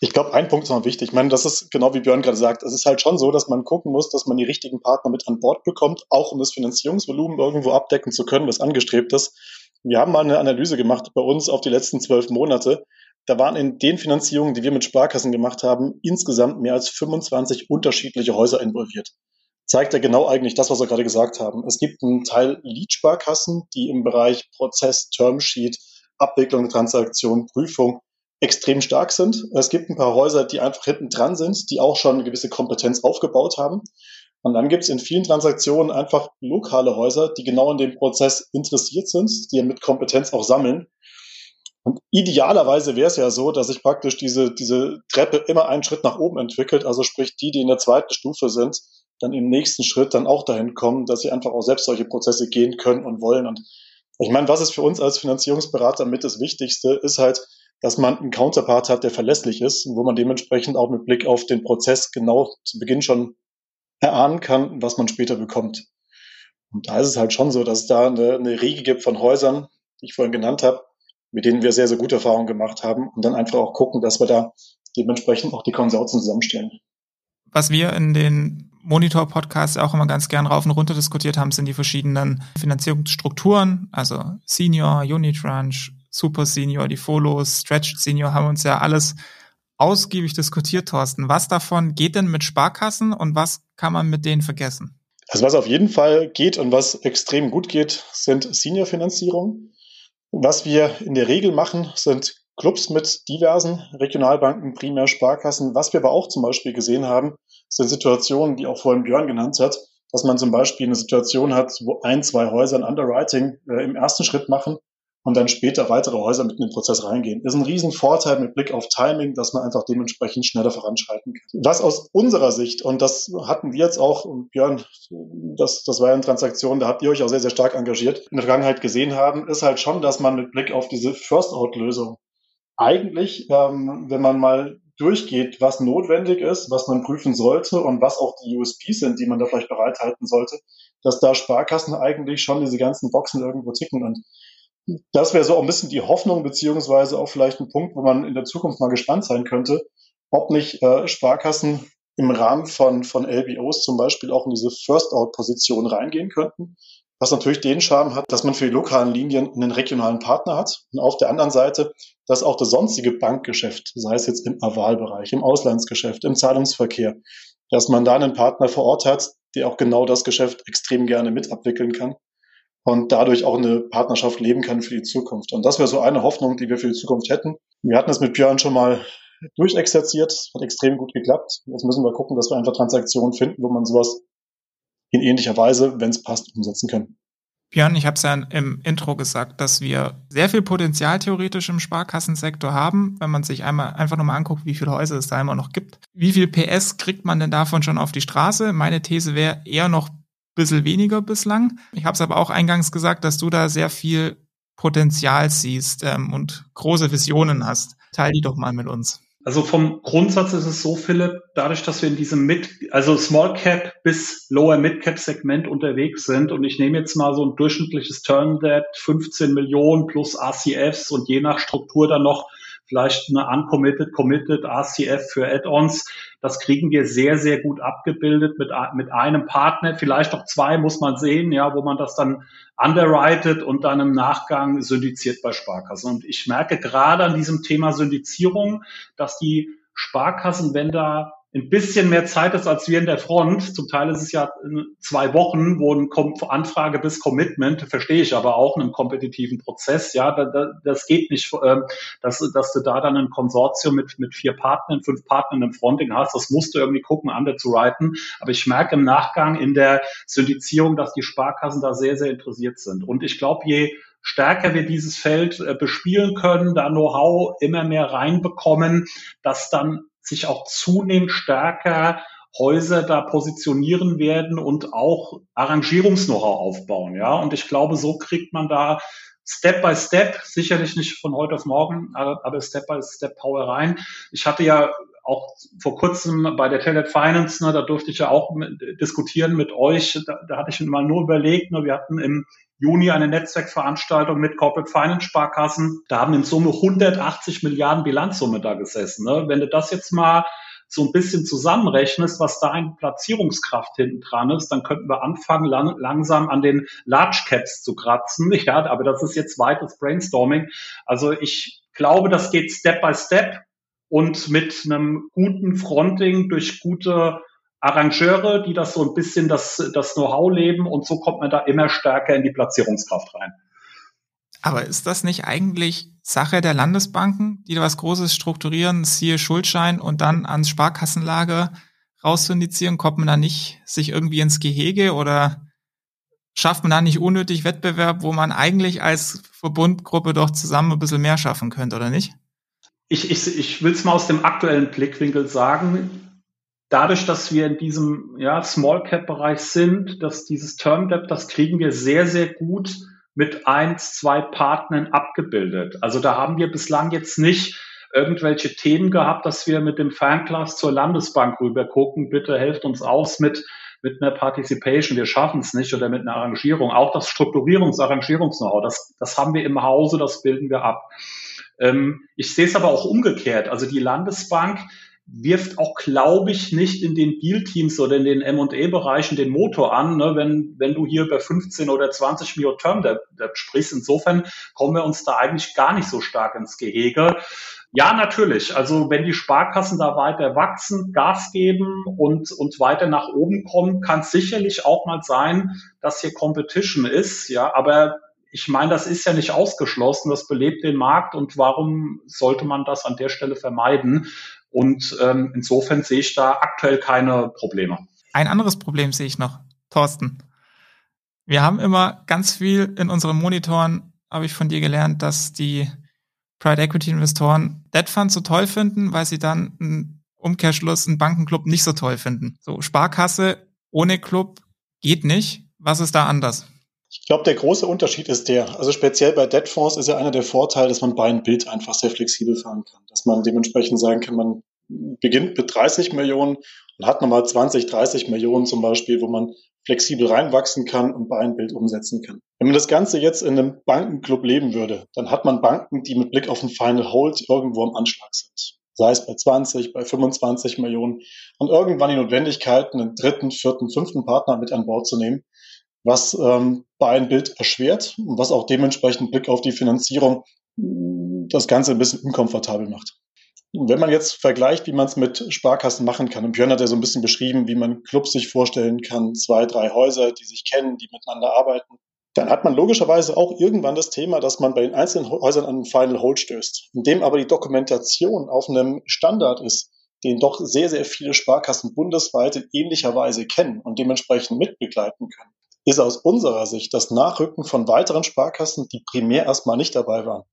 [SPEAKER 4] Ich glaube, ein Punkt ist noch wichtig. Ich meine, das ist genau wie Björn gerade sagt. Es ist halt schon so, dass man gucken muss, dass man die richtigen Partner mit an Bord bekommt, auch um das Finanzierungsvolumen irgendwo abdecken zu können, was angestrebt ist. Wir haben mal eine Analyse gemacht bei uns auf die letzten zwölf Monate. Da waren in den Finanzierungen, die wir mit Sparkassen gemacht haben, insgesamt mehr als 25 unterschiedliche Häuser involviert. Zeigt ja genau eigentlich das, was wir gerade gesagt haben. Es gibt einen Teil Lead-Sparkassen, die im Bereich Prozess, Termsheet, Abwicklung Transaktion, Prüfung extrem stark sind. Es gibt ein paar Häuser, die einfach hinten dran sind, die auch schon eine gewisse Kompetenz aufgebaut haben. Und dann gibt es in vielen Transaktionen einfach lokale Häuser, die genau in dem Prozess interessiert sind, die mit Kompetenz auch sammeln. Und idealerweise wäre es ja so, dass sich praktisch diese, diese Treppe immer einen Schritt nach oben entwickelt. Also sprich, die, die in der zweiten Stufe sind, dann im nächsten Schritt dann auch dahin kommen, dass sie einfach auch selbst solche Prozesse gehen können und wollen. Und ich meine, was ist für uns als Finanzierungsberater mit das Wichtigste, ist halt, dass man einen Counterpart hat, der verlässlich ist und wo man dementsprechend auch mit Blick auf den Prozess genau zu Beginn schon erahnen kann, was man später bekommt. Und da ist es halt schon so, dass es da eine, eine Riege gibt von Häusern, die ich vorhin genannt habe, mit denen wir sehr, sehr gute Erfahrungen gemacht haben und dann einfach auch gucken, dass wir da dementsprechend auch die Konsortien zusammenstellen.
[SPEAKER 2] Was wir in den Monitor-Podcasts auch immer ganz gern rauf und runter diskutiert haben, sind die verschiedenen Finanzierungsstrukturen, also Senior, Unitranche, Super Senior, die Folos, Stretched Senior haben uns ja alles ausgiebig diskutiert, Thorsten. Was davon geht denn mit Sparkassen und was kann man mit denen vergessen?
[SPEAKER 4] Also was auf jeden Fall geht und was extrem gut geht, sind Senior-Finanzierungen. Was wir in der Regel machen, sind Clubs mit diversen Regionalbanken, primär Sparkassen. Was wir aber auch zum Beispiel gesehen haben, sind Situationen, die auch vorhin Björn genannt hat, dass man zum Beispiel eine Situation hat, wo ein, zwei Häuser ein Underwriting äh, im ersten Schritt machen und dann später weitere Häuser mit in den Prozess reingehen. Das ist ein Riesenvorteil mit Blick auf Timing, dass man einfach dementsprechend schneller voranschreiten kann. Was aus unserer Sicht, und das hatten wir jetzt auch, und Björn, das, das war ja eine Transaktion, da habt ihr euch auch sehr, sehr stark engagiert, in der Vergangenheit gesehen haben, ist halt schon, dass man mit Blick auf diese First-Out-Lösung eigentlich, ähm, wenn man mal durchgeht, was notwendig ist, was man prüfen sollte und was auch die USPs sind, die man da vielleicht bereithalten sollte, dass da Sparkassen eigentlich schon diese ganzen Boxen irgendwo ticken. Und das wäre so auch ein bisschen die Hoffnung, beziehungsweise auch vielleicht ein Punkt, wo man in der Zukunft mal gespannt sein könnte, ob nicht äh, Sparkassen im Rahmen von, von LBOs zum Beispiel auch in diese First-Out-Position reingehen könnten was natürlich den Charme hat, dass man für die lokalen Linien einen regionalen Partner hat und auf der anderen Seite, dass auch das sonstige Bankgeschäft, sei es jetzt im Avalbereich, im Auslandsgeschäft, im Zahlungsverkehr, dass man da einen Partner vor Ort hat, der auch genau das Geschäft extrem gerne mit abwickeln kann und dadurch auch eine Partnerschaft leben kann für die Zukunft. Und das wäre so eine Hoffnung, die wir für die Zukunft hätten. Wir hatten es mit Björn schon mal durchexerziert, hat extrem gut geklappt. Jetzt müssen wir gucken, dass wir einfach Transaktionen finden, wo man sowas in ähnlicher Weise, wenn es passt, umsetzen können.
[SPEAKER 2] Björn, ich habe es ja im Intro gesagt, dass wir sehr viel Potenzial theoretisch im Sparkassensektor haben, wenn man sich einmal einfach nochmal anguckt, wie viele Häuser es da immer noch gibt. Wie viel PS kriegt man denn davon schon auf die Straße? Meine These wäre eher noch bisschen weniger bislang. Ich habe es aber auch eingangs gesagt, dass du da sehr viel Potenzial siehst ähm, und große Visionen hast. Teil die doch mal mit uns.
[SPEAKER 3] Also vom Grundsatz ist es so, Philipp, dadurch, dass wir in diesem Mid, also Small Cap bis Lower Mid Cap Segment unterwegs sind und ich nehme jetzt mal so ein durchschnittliches Turn Debt, 15 Millionen plus RCFs und je nach Struktur dann noch vielleicht eine uncommitted, committed RCF für Add-ons. Das kriegen wir sehr, sehr gut abgebildet mit, mit einem Partner, vielleicht auch zwei muss man sehen, ja, wo man das dann underwritet und dann im Nachgang syndiziert bei Sparkassen. Und ich merke gerade an diesem Thema Syndizierung, dass die Sparkassen, wenn da ein bisschen mehr Zeit ist als wir in der Front. Zum Teil ist es ja zwei Wochen, wo ein Anfrage bis Commitment, verstehe ich aber auch, in einem kompetitiven Prozess. Ja, das geht nicht, ähm, dass, dass du da dann ein Konsortium mit, mit vier Partnern, fünf Partnern im Fronting hast. Das musst du irgendwie gucken, underzuwriten. Aber ich merke im Nachgang in der Syndizierung, dass die Sparkassen da sehr, sehr interessiert sind. Und ich glaube, je stärker wir dieses Feld äh, bespielen können, da Know-how immer mehr reinbekommen, dass dann sich auch zunehmend stärker Häuser da positionieren werden und auch Arrangierungs-Know-how aufbauen. Ja, und ich glaube, so kriegt man da Step by Step, sicherlich nicht von heute auf morgen, aber Step by Step Power rein. Ich hatte ja auch vor kurzem bei der Telet Finance, ne, da durfte ich ja auch mit, diskutieren mit euch. Da, da hatte ich mal nur überlegt, ne, wir hatten im Juni eine Netzwerkveranstaltung mit Corporate Finance Sparkassen. Da haben in Summe 180 Milliarden Bilanzsumme da gesessen. Ne? Wenn du das jetzt mal so ein bisschen zusammenrechnest, was da ein Platzierungskraft hinten dran ist, dann könnten wir anfangen, lang, langsam an den Large Caps zu kratzen. Ja, aber das ist jetzt weites Brainstorming. Also ich glaube, das geht Step by Step und mit einem guten Fronting durch gute Arrangeure, die das so ein bisschen das, das Know-how leben und so kommt man da immer stärker in die Platzierungskraft rein.
[SPEAKER 2] Aber ist das nicht eigentlich Sache der Landesbanken, die da was Großes strukturieren, siehe Schuldschein und dann ans Sparkassenlager rauszuindizieren? Kommt man da nicht sich irgendwie ins Gehege oder schafft man da nicht unnötig Wettbewerb, wo man eigentlich als Verbundgruppe doch zusammen ein bisschen mehr schaffen könnte, oder nicht?
[SPEAKER 3] Ich, ich, ich will es mal aus dem aktuellen Blickwinkel sagen dadurch, dass wir in diesem ja, Small Cap Bereich sind, dass dieses Term Debt, das kriegen wir sehr, sehr gut mit eins, zwei Partnern abgebildet. Also da haben wir bislang jetzt nicht irgendwelche Themen gehabt, dass wir mit dem Fernglas zur Landesbank rüber gucken, bitte helft uns aus mit mit einer Participation, wir schaffen es nicht oder mit einer Arrangierung. Auch das Strukturierungs-, Arrangierungs-Know-how, das, das haben wir im Hause, das bilden wir ab. Ähm, ich sehe es aber auch umgekehrt. Also die Landesbank, wirft auch, glaube ich, nicht in den Deal-Teams oder in den M&A-Bereichen den Motor an, ne, wenn, wenn du hier über 15 oder 20 Mio Term Debt sprichst. Insofern kommen wir uns da eigentlich gar nicht so stark ins Gehege. Ja, natürlich. Also wenn die Sparkassen da weiter wachsen, Gas geben und, und weiter nach oben kommen, kann es sicherlich auch mal sein, dass hier Competition ist. Ja, aber ich meine, das ist ja nicht ausgeschlossen, das belebt den Markt und warum sollte man das an der Stelle vermeiden? Und ähm, insofern sehe ich da aktuell keine Probleme.
[SPEAKER 2] Ein anderes Problem sehe ich noch, Thorsten. Wir haben immer ganz viel in unseren Monitoren, habe ich von dir gelernt, dass die Private Equity Investoren Debt Funds so toll finden, weil sie dann einen Umkehrschluss, einen Bankenclub nicht so toll finden. So Sparkasse ohne Club geht nicht. Was ist da anders?
[SPEAKER 4] Ich glaube, der große Unterschied ist der, also speziell bei Debtfonds ist ja einer der Vorteile, dass man bei einem Bild einfach sehr flexibel fahren kann. Dass man dementsprechend sagen kann, man beginnt mit 30 Millionen und hat nochmal 20, 30 Millionen zum Beispiel, wo man flexibel reinwachsen kann und bei einem Bild umsetzen kann. Wenn man das Ganze jetzt in einem Bankenclub leben würde, dann hat man Banken, die mit Blick auf den Final Hold irgendwo am Anschlag sind. Sei es bei 20, bei 25 Millionen und irgendwann die Notwendigkeit, einen dritten, vierten, fünften Partner mit an Bord zu nehmen, was ähm, bei einem Bild erschwert und was auch dementsprechend Blick auf die Finanzierung das Ganze ein bisschen unkomfortabel macht. Wenn man jetzt vergleicht, wie man es mit Sparkassen machen kann, und Björn hat ja so ein bisschen beschrieben, wie man Clubs sich vorstellen kann, zwei, drei Häuser, die sich kennen, die miteinander arbeiten, dann hat man logischerweise auch irgendwann das Thema, dass man bei den einzelnen Häusern an einen Final Hold stößt, indem aber die Dokumentation auf einem Standard ist, den doch sehr, sehr viele Sparkassen bundesweit in ähnlicher Weise kennen und dementsprechend mitbegleiten können, ist aus unserer Sicht das Nachrücken von weiteren Sparkassen, die primär erstmal nicht dabei waren,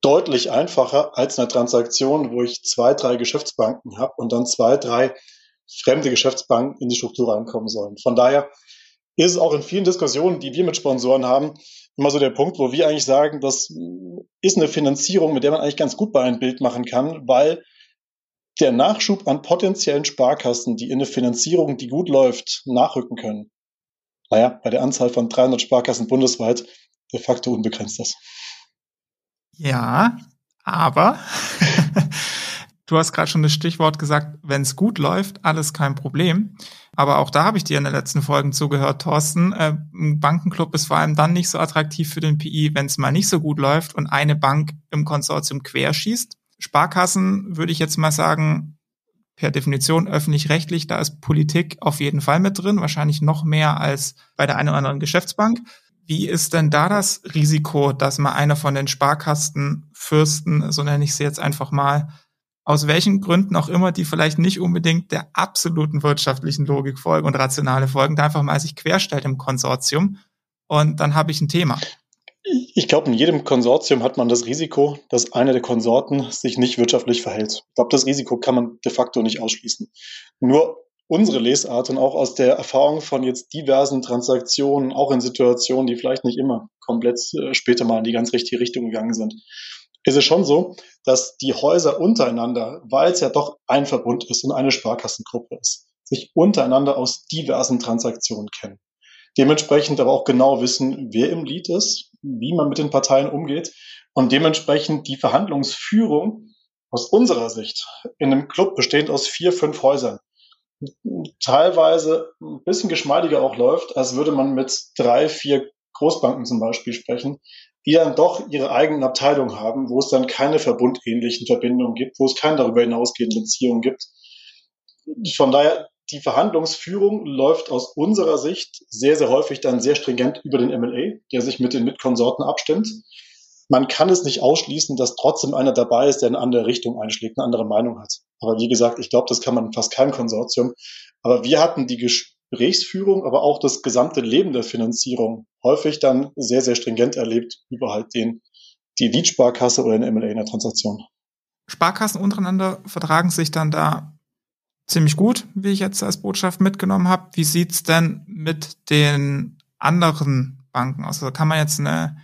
[SPEAKER 4] deutlich einfacher als eine Transaktion, wo ich zwei, drei Geschäftsbanken habe und dann zwei, drei fremde Geschäftsbanken in die Struktur reinkommen sollen. Von daher ist es auch in vielen Diskussionen, die wir mit Sponsoren haben, immer so der Punkt, wo wir eigentlich sagen, das ist eine Finanzierung, mit der man eigentlich ganz gut bei ein Bild machen kann, weil der Nachschub an potenziellen Sparkassen, die in eine Finanzierung, die gut läuft, nachrücken können, naja, bei der Anzahl von 300 Sparkassen bundesweit de facto unbegrenzt ist.
[SPEAKER 2] Ja, aber du hast gerade schon das Stichwort gesagt, wenn es gut läuft, alles kein Problem. Aber auch da habe ich dir in den letzten Folgen zugehört, Thorsten. Äh, ein Bankenclub ist vor allem dann nicht so attraktiv für den PI, wenn es mal nicht so gut läuft und eine Bank im Konsortium querschießt. Sparkassen würde ich jetzt mal sagen, per Definition öffentlich-rechtlich, da ist Politik auf jeden Fall mit drin, wahrscheinlich noch mehr als bei der einen oder anderen Geschäftsbank. Wie ist denn da das Risiko, dass mal einer von den Sparkastenfürsten, so nenne ich sie jetzt einfach mal, aus welchen Gründen auch immer, die vielleicht nicht unbedingt der absoluten wirtschaftlichen Logik folgen und rationale folgen, da einfach mal sich querstellt im Konsortium und dann habe ich ein Thema.
[SPEAKER 4] Ich glaube, in jedem Konsortium hat man das Risiko, dass einer der Konsorten sich nicht wirtschaftlich verhält. Ich glaube, das Risiko kann man de facto nicht ausschließen. Nur unsere Lesart und auch aus der Erfahrung von jetzt diversen Transaktionen, auch in Situationen, die vielleicht nicht immer komplett äh, später mal in die ganz richtige Richtung gegangen sind, ist es schon so, dass die Häuser untereinander, weil es ja doch ein Verbund ist und eine Sparkassengruppe ist, sich untereinander aus diversen Transaktionen kennen. Dementsprechend aber auch genau wissen, wer im Lied ist, wie man mit den Parteien umgeht und dementsprechend die Verhandlungsführung aus unserer Sicht in einem Club bestehend aus vier, fünf Häusern teilweise ein bisschen geschmeidiger auch läuft, als würde man mit drei, vier Großbanken zum Beispiel sprechen, die dann doch ihre eigenen Abteilungen haben, wo es dann keine verbundähnlichen Verbindungen gibt, wo es keine darüber hinausgehenden Beziehungen gibt. Von daher, die Verhandlungsführung läuft aus unserer Sicht sehr, sehr häufig dann sehr stringent über den MLA, der sich mit den Mitkonsorten abstimmt. Man kann es nicht ausschließen, dass trotzdem einer dabei ist, der eine andere Richtung einschlägt, eine andere Meinung hat. Aber wie gesagt, ich glaube, das kann man in fast keinem Konsortium. Aber wir hatten die Gesprächsführung, aber auch das gesamte Leben der Finanzierung häufig dann sehr, sehr stringent erlebt über halt den, die Lead-Sparkasse oder den MLA in der Transaktion.
[SPEAKER 2] Sparkassen untereinander vertragen sich dann da ziemlich gut, wie ich jetzt als Botschaft mitgenommen habe. Wie sieht's denn mit den anderen Banken aus? Also kann man jetzt eine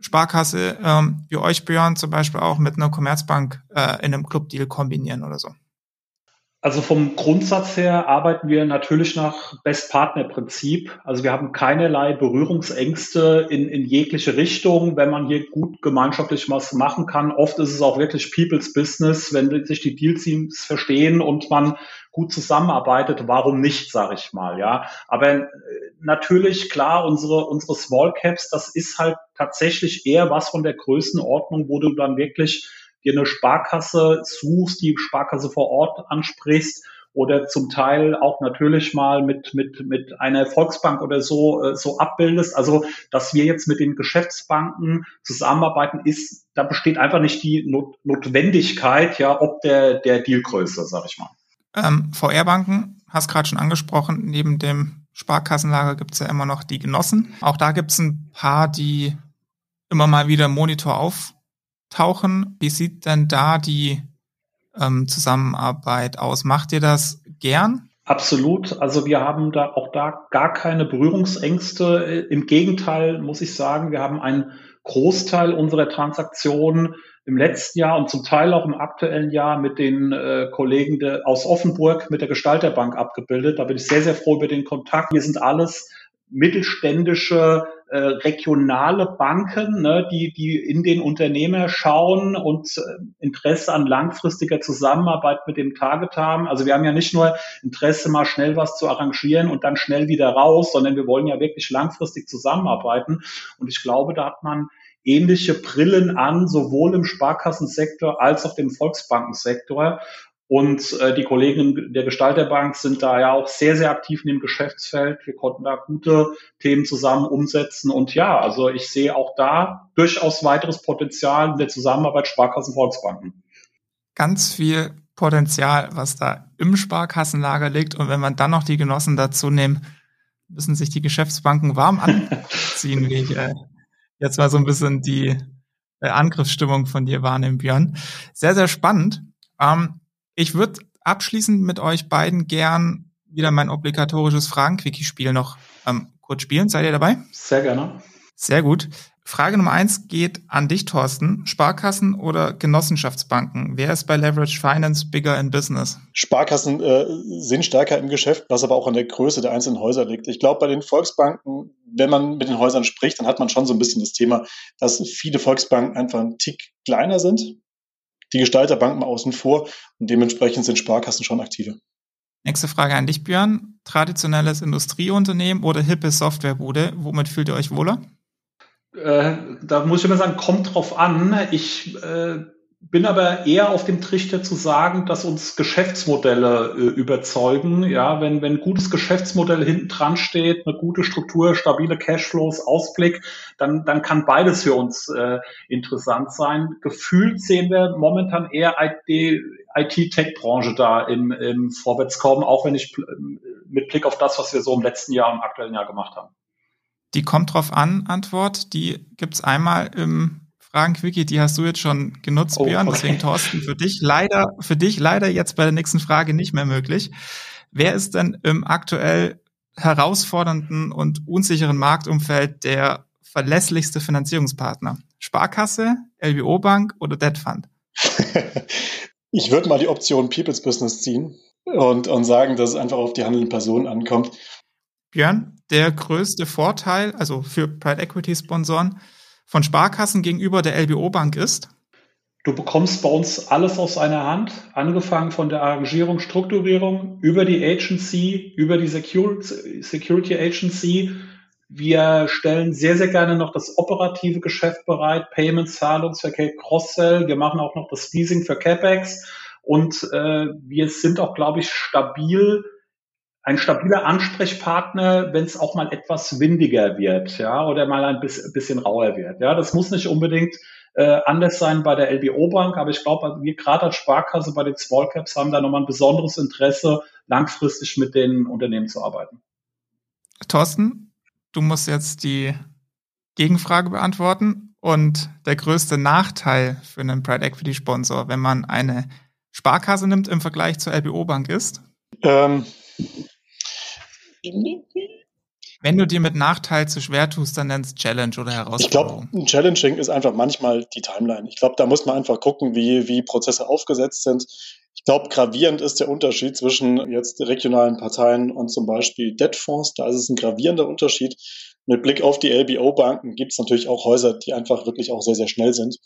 [SPEAKER 2] Sparkasse ähm, wie euch, Björn, zum Beispiel auch mit einer Commerzbank äh, in einem Clubdeal kombinieren oder so?
[SPEAKER 3] Also vom Grundsatz her arbeiten wir natürlich nach Best-Partner-Prinzip. Also wir haben keinerlei Berührungsängste in, in jegliche Richtung, wenn man hier gut gemeinschaftlich was machen kann. Oft ist es auch wirklich People's Business, wenn sich die Deal-Teams verstehen und man gut zusammenarbeitet, warum nicht, sage ich mal, ja. Aber äh, natürlich, klar, unsere, unsere Small Caps, das ist halt tatsächlich eher was von der Größenordnung, wo du dann wirklich dir eine Sparkasse suchst, die Sparkasse vor Ort ansprichst oder zum Teil auch natürlich mal mit, mit, mit einer Volksbank oder so, äh, so abbildest. Also, dass wir jetzt mit den Geschäftsbanken zusammenarbeiten, ist, da besteht einfach nicht die Not Notwendigkeit, ja, ob der, der Dealgröße, sag ich mal.
[SPEAKER 2] Ähm, VR-Banken, hast gerade schon angesprochen, neben dem Sparkassenlager gibt es ja immer noch die Genossen. Auch da gibt es ein paar, die immer mal wieder Monitor auftauchen. Wie sieht denn da die ähm, Zusammenarbeit aus? Macht ihr das gern?
[SPEAKER 3] Absolut. Also wir haben da auch da gar keine Berührungsängste. Im Gegenteil muss ich sagen, wir haben einen Großteil unserer Transaktionen im letzten Jahr und zum Teil auch im aktuellen Jahr mit den äh, Kollegen de, aus Offenburg mit der Gestalterbank abgebildet. Da bin ich sehr, sehr froh über den Kontakt. Wir sind alles mittelständische äh, regionale Banken, ne, die, die in den Unternehmer schauen und äh, Interesse an langfristiger Zusammenarbeit mit dem Target haben. Also wir haben ja nicht nur Interesse, mal schnell was zu arrangieren und dann schnell wieder raus, sondern wir wollen ja wirklich langfristig zusammenarbeiten. Und ich glaube, da hat man ähnliche Brillen an, sowohl im Sparkassensektor als auch dem Volksbankensektor. Und äh, die Kollegen der Gestalterbank sind da ja auch sehr, sehr aktiv in dem Geschäftsfeld. Wir konnten da gute Themen zusammen umsetzen. Und ja, also ich sehe auch da durchaus weiteres Potenzial in der Zusammenarbeit Sparkassen-Volksbanken.
[SPEAKER 2] Ganz viel Potenzial, was da im Sparkassenlager liegt. Und wenn man dann noch die Genossen dazu nehmen, müssen sich die Geschäftsbanken warm anziehen, wie ich äh, jetzt mal so ein bisschen die äh, Angriffsstimmung von dir wahrnehmen, Björn. Sehr, sehr spannend. Ähm, ich würde abschließend mit euch beiden gern wieder mein obligatorisches Fragen-Quickie-Spiel noch ähm, kurz spielen. Seid ihr dabei?
[SPEAKER 3] Sehr gerne.
[SPEAKER 2] Sehr gut. Frage Nummer eins geht an dich, Thorsten. Sparkassen oder Genossenschaftsbanken? Wer ist bei Leverage Finance bigger in business?
[SPEAKER 4] Sparkassen äh, sind stärker im Geschäft, was aber auch an der Größe der einzelnen Häuser liegt. Ich glaube, bei den Volksbanken, wenn man mit den Häusern spricht, dann hat man schon so ein bisschen das Thema, dass viele Volksbanken einfach ein Tick kleiner sind die Gestalterbanken außen vor und dementsprechend sind Sparkassen schon aktiver.
[SPEAKER 2] Nächste Frage an dich, Björn. Traditionelles Industrieunternehmen oder hippe Softwarebude, womit fühlt ihr euch wohler?
[SPEAKER 3] Äh, da muss ich immer sagen, kommt drauf an. Ich äh, bin aber eher auf dem Trichter zu sagen, dass uns Geschäftsmodelle äh, überzeugen. Ja, wenn, wenn gutes Geschäftsmodell hinten dran steht, eine gute Struktur, stabile Cashflows, Ausblick, dann, dann kann beides für uns äh, interessant sein. Gefühlt sehen wir momentan eher IT-Tech-Branche da im, im Vorwärtskommen, auch wenn ich mit Blick auf das, was wir so im letzten Jahr, im aktuellen Jahr gemacht haben.
[SPEAKER 2] Die kommt drauf an, Antwort, die gibt's einmal im Fragen-Quickie, die hast du jetzt schon genutzt, oh, Björn. Okay. Deswegen, Thorsten, für dich leider, für dich leider jetzt bei der nächsten Frage nicht mehr möglich. Wer ist denn im aktuell herausfordernden und unsicheren Marktumfeld der verlässlichste Finanzierungspartner? Sparkasse, LBO Bank oder Debt Fund?
[SPEAKER 4] ich würde mal die Option People's Business ziehen und, und sagen, dass es einfach auf die handelnden Personen ankommt.
[SPEAKER 2] Björn, der größte Vorteil, also für Private Equity Sponsoren, von Sparkassen gegenüber der LBO Bank ist?
[SPEAKER 3] Du bekommst bei uns alles aus einer Hand, angefangen von der Arrangierung, Strukturierung, über die Agency, über die Security Agency. Wir stellen sehr, sehr gerne noch das operative Geschäft bereit, Payments, Zahlungsverkehr, Cross-Sell. Wir machen auch noch das Leasing für CapEx. Und äh, wir sind auch, glaube ich, stabil ein stabiler Ansprechpartner, wenn es auch mal etwas windiger wird, ja, oder mal ein bisschen rauer wird. Ja, das muss nicht unbedingt äh, anders sein bei der LBO Bank, aber ich glaube, wir gerade als Sparkasse bei den Small Caps haben da nochmal ein besonderes Interesse, langfristig mit den Unternehmen zu arbeiten.
[SPEAKER 2] Thorsten, du musst jetzt die Gegenfrage beantworten und der größte Nachteil für einen Private Equity Sponsor, wenn man eine Sparkasse nimmt im Vergleich zur LBO Bank ist? Ähm, wenn du dir mit Nachteil zu schwer tust, dann nennst Challenge oder Herausforderung.
[SPEAKER 4] Ich glaube, Challenging ist einfach manchmal die Timeline. Ich glaube, da muss man einfach gucken, wie, wie Prozesse aufgesetzt sind. Ich glaube, gravierend ist der Unterschied zwischen jetzt regionalen Parteien und zum Beispiel Debtfonds. Da ist es ein gravierender Unterschied. Mit Blick auf die LBO-Banken gibt es natürlich auch Häuser, die einfach wirklich auch sehr, sehr schnell sind.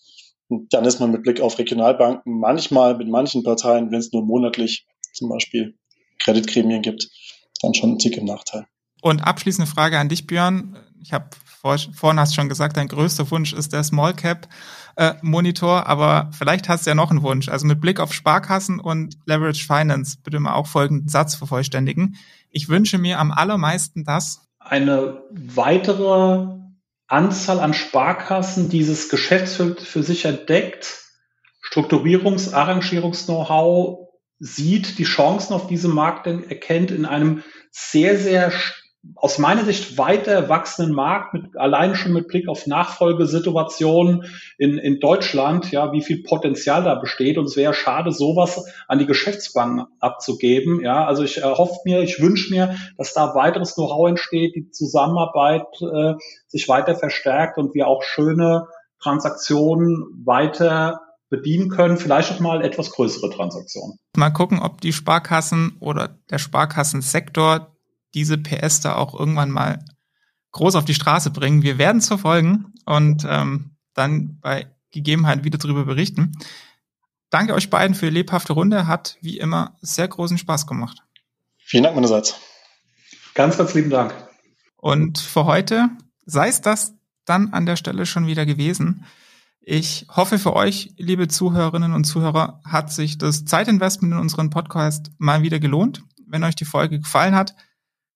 [SPEAKER 4] Und dann ist man mit Blick auf Regionalbanken manchmal mit manchen Parteien, wenn es nur monatlich zum Beispiel Kreditgremien gibt, dann schon ein Tick im Nachteil.
[SPEAKER 2] Und abschließende Frage an dich, Björn. Ich habe Vor, vorhin hast du schon gesagt, dein größter Wunsch ist der Small Cap äh, Monitor, aber vielleicht hast du ja noch einen Wunsch. Also mit Blick auf Sparkassen und Leverage Finance bitte mal auch folgenden Satz vervollständigen. Ich wünsche mir am allermeisten das.
[SPEAKER 3] Eine weitere Anzahl an Sparkassen dieses Geschäftsfeld für sich entdeckt, Strukturierungs-, Arrangierungs-Know-how sieht, die Chancen auf diesem Markt erkennt in einem sehr, sehr aus meiner Sicht weiter wachsenden Markt, mit, allein schon mit Blick auf Nachfolgesituationen in, in Deutschland, ja, wie viel Potenzial da besteht. Und es wäre schade, sowas an die Geschäftsbanken abzugeben. Ja, also ich erhoffe mir, ich wünsche mir, dass da weiteres Know-how entsteht, die Zusammenarbeit äh, sich weiter verstärkt und wir auch schöne Transaktionen weiter bedienen können, vielleicht auch mal etwas größere Transaktionen.
[SPEAKER 2] Mal gucken, ob die Sparkassen oder der Sparkassensektor diese PS da auch irgendwann mal groß auf die Straße bringen. Wir werden es verfolgen und ähm, dann bei Gegebenheit wieder darüber berichten. Danke euch beiden für die lebhafte Runde. Hat wie immer sehr großen Spaß gemacht.
[SPEAKER 4] Vielen Dank meinerseits.
[SPEAKER 3] Ganz, ganz lieben Dank.
[SPEAKER 2] Und für heute sei es das dann an der Stelle schon wieder gewesen. Ich hoffe für euch, liebe Zuhörerinnen und Zuhörer, hat sich das Zeitinvestment in unseren Podcast mal wieder gelohnt. Wenn euch die Folge gefallen hat,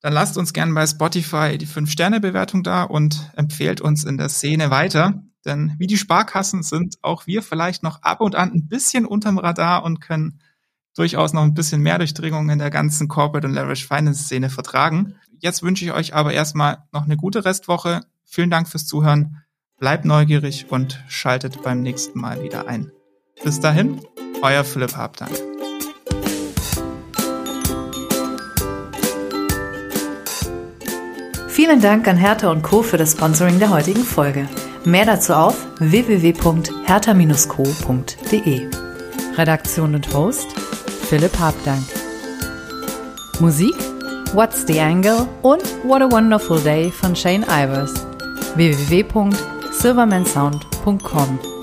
[SPEAKER 2] dann lasst uns gerne bei Spotify die 5-Sterne-Bewertung da und empfehlt uns in der Szene weiter. Denn wie die Sparkassen sind auch wir vielleicht noch ab und an ein bisschen unterm Radar und können durchaus noch ein bisschen mehr Durchdringung in der ganzen Corporate und Leverage Finance Szene vertragen. Jetzt wünsche ich euch aber erstmal noch eine gute Restwoche. Vielen Dank fürs Zuhören. Bleibt neugierig und schaltet beim nächsten Mal wieder ein. Bis dahin, euer Philipp Habdank.
[SPEAKER 1] Vielen Dank an Hertha und Co. für das Sponsoring der heutigen Folge. Mehr dazu auf www.hertha-co.de. Redaktion und Host Philipp Habdank. Musik What's the Angle und What a Wonderful Day von Shane Ivers. www.silvermansound.com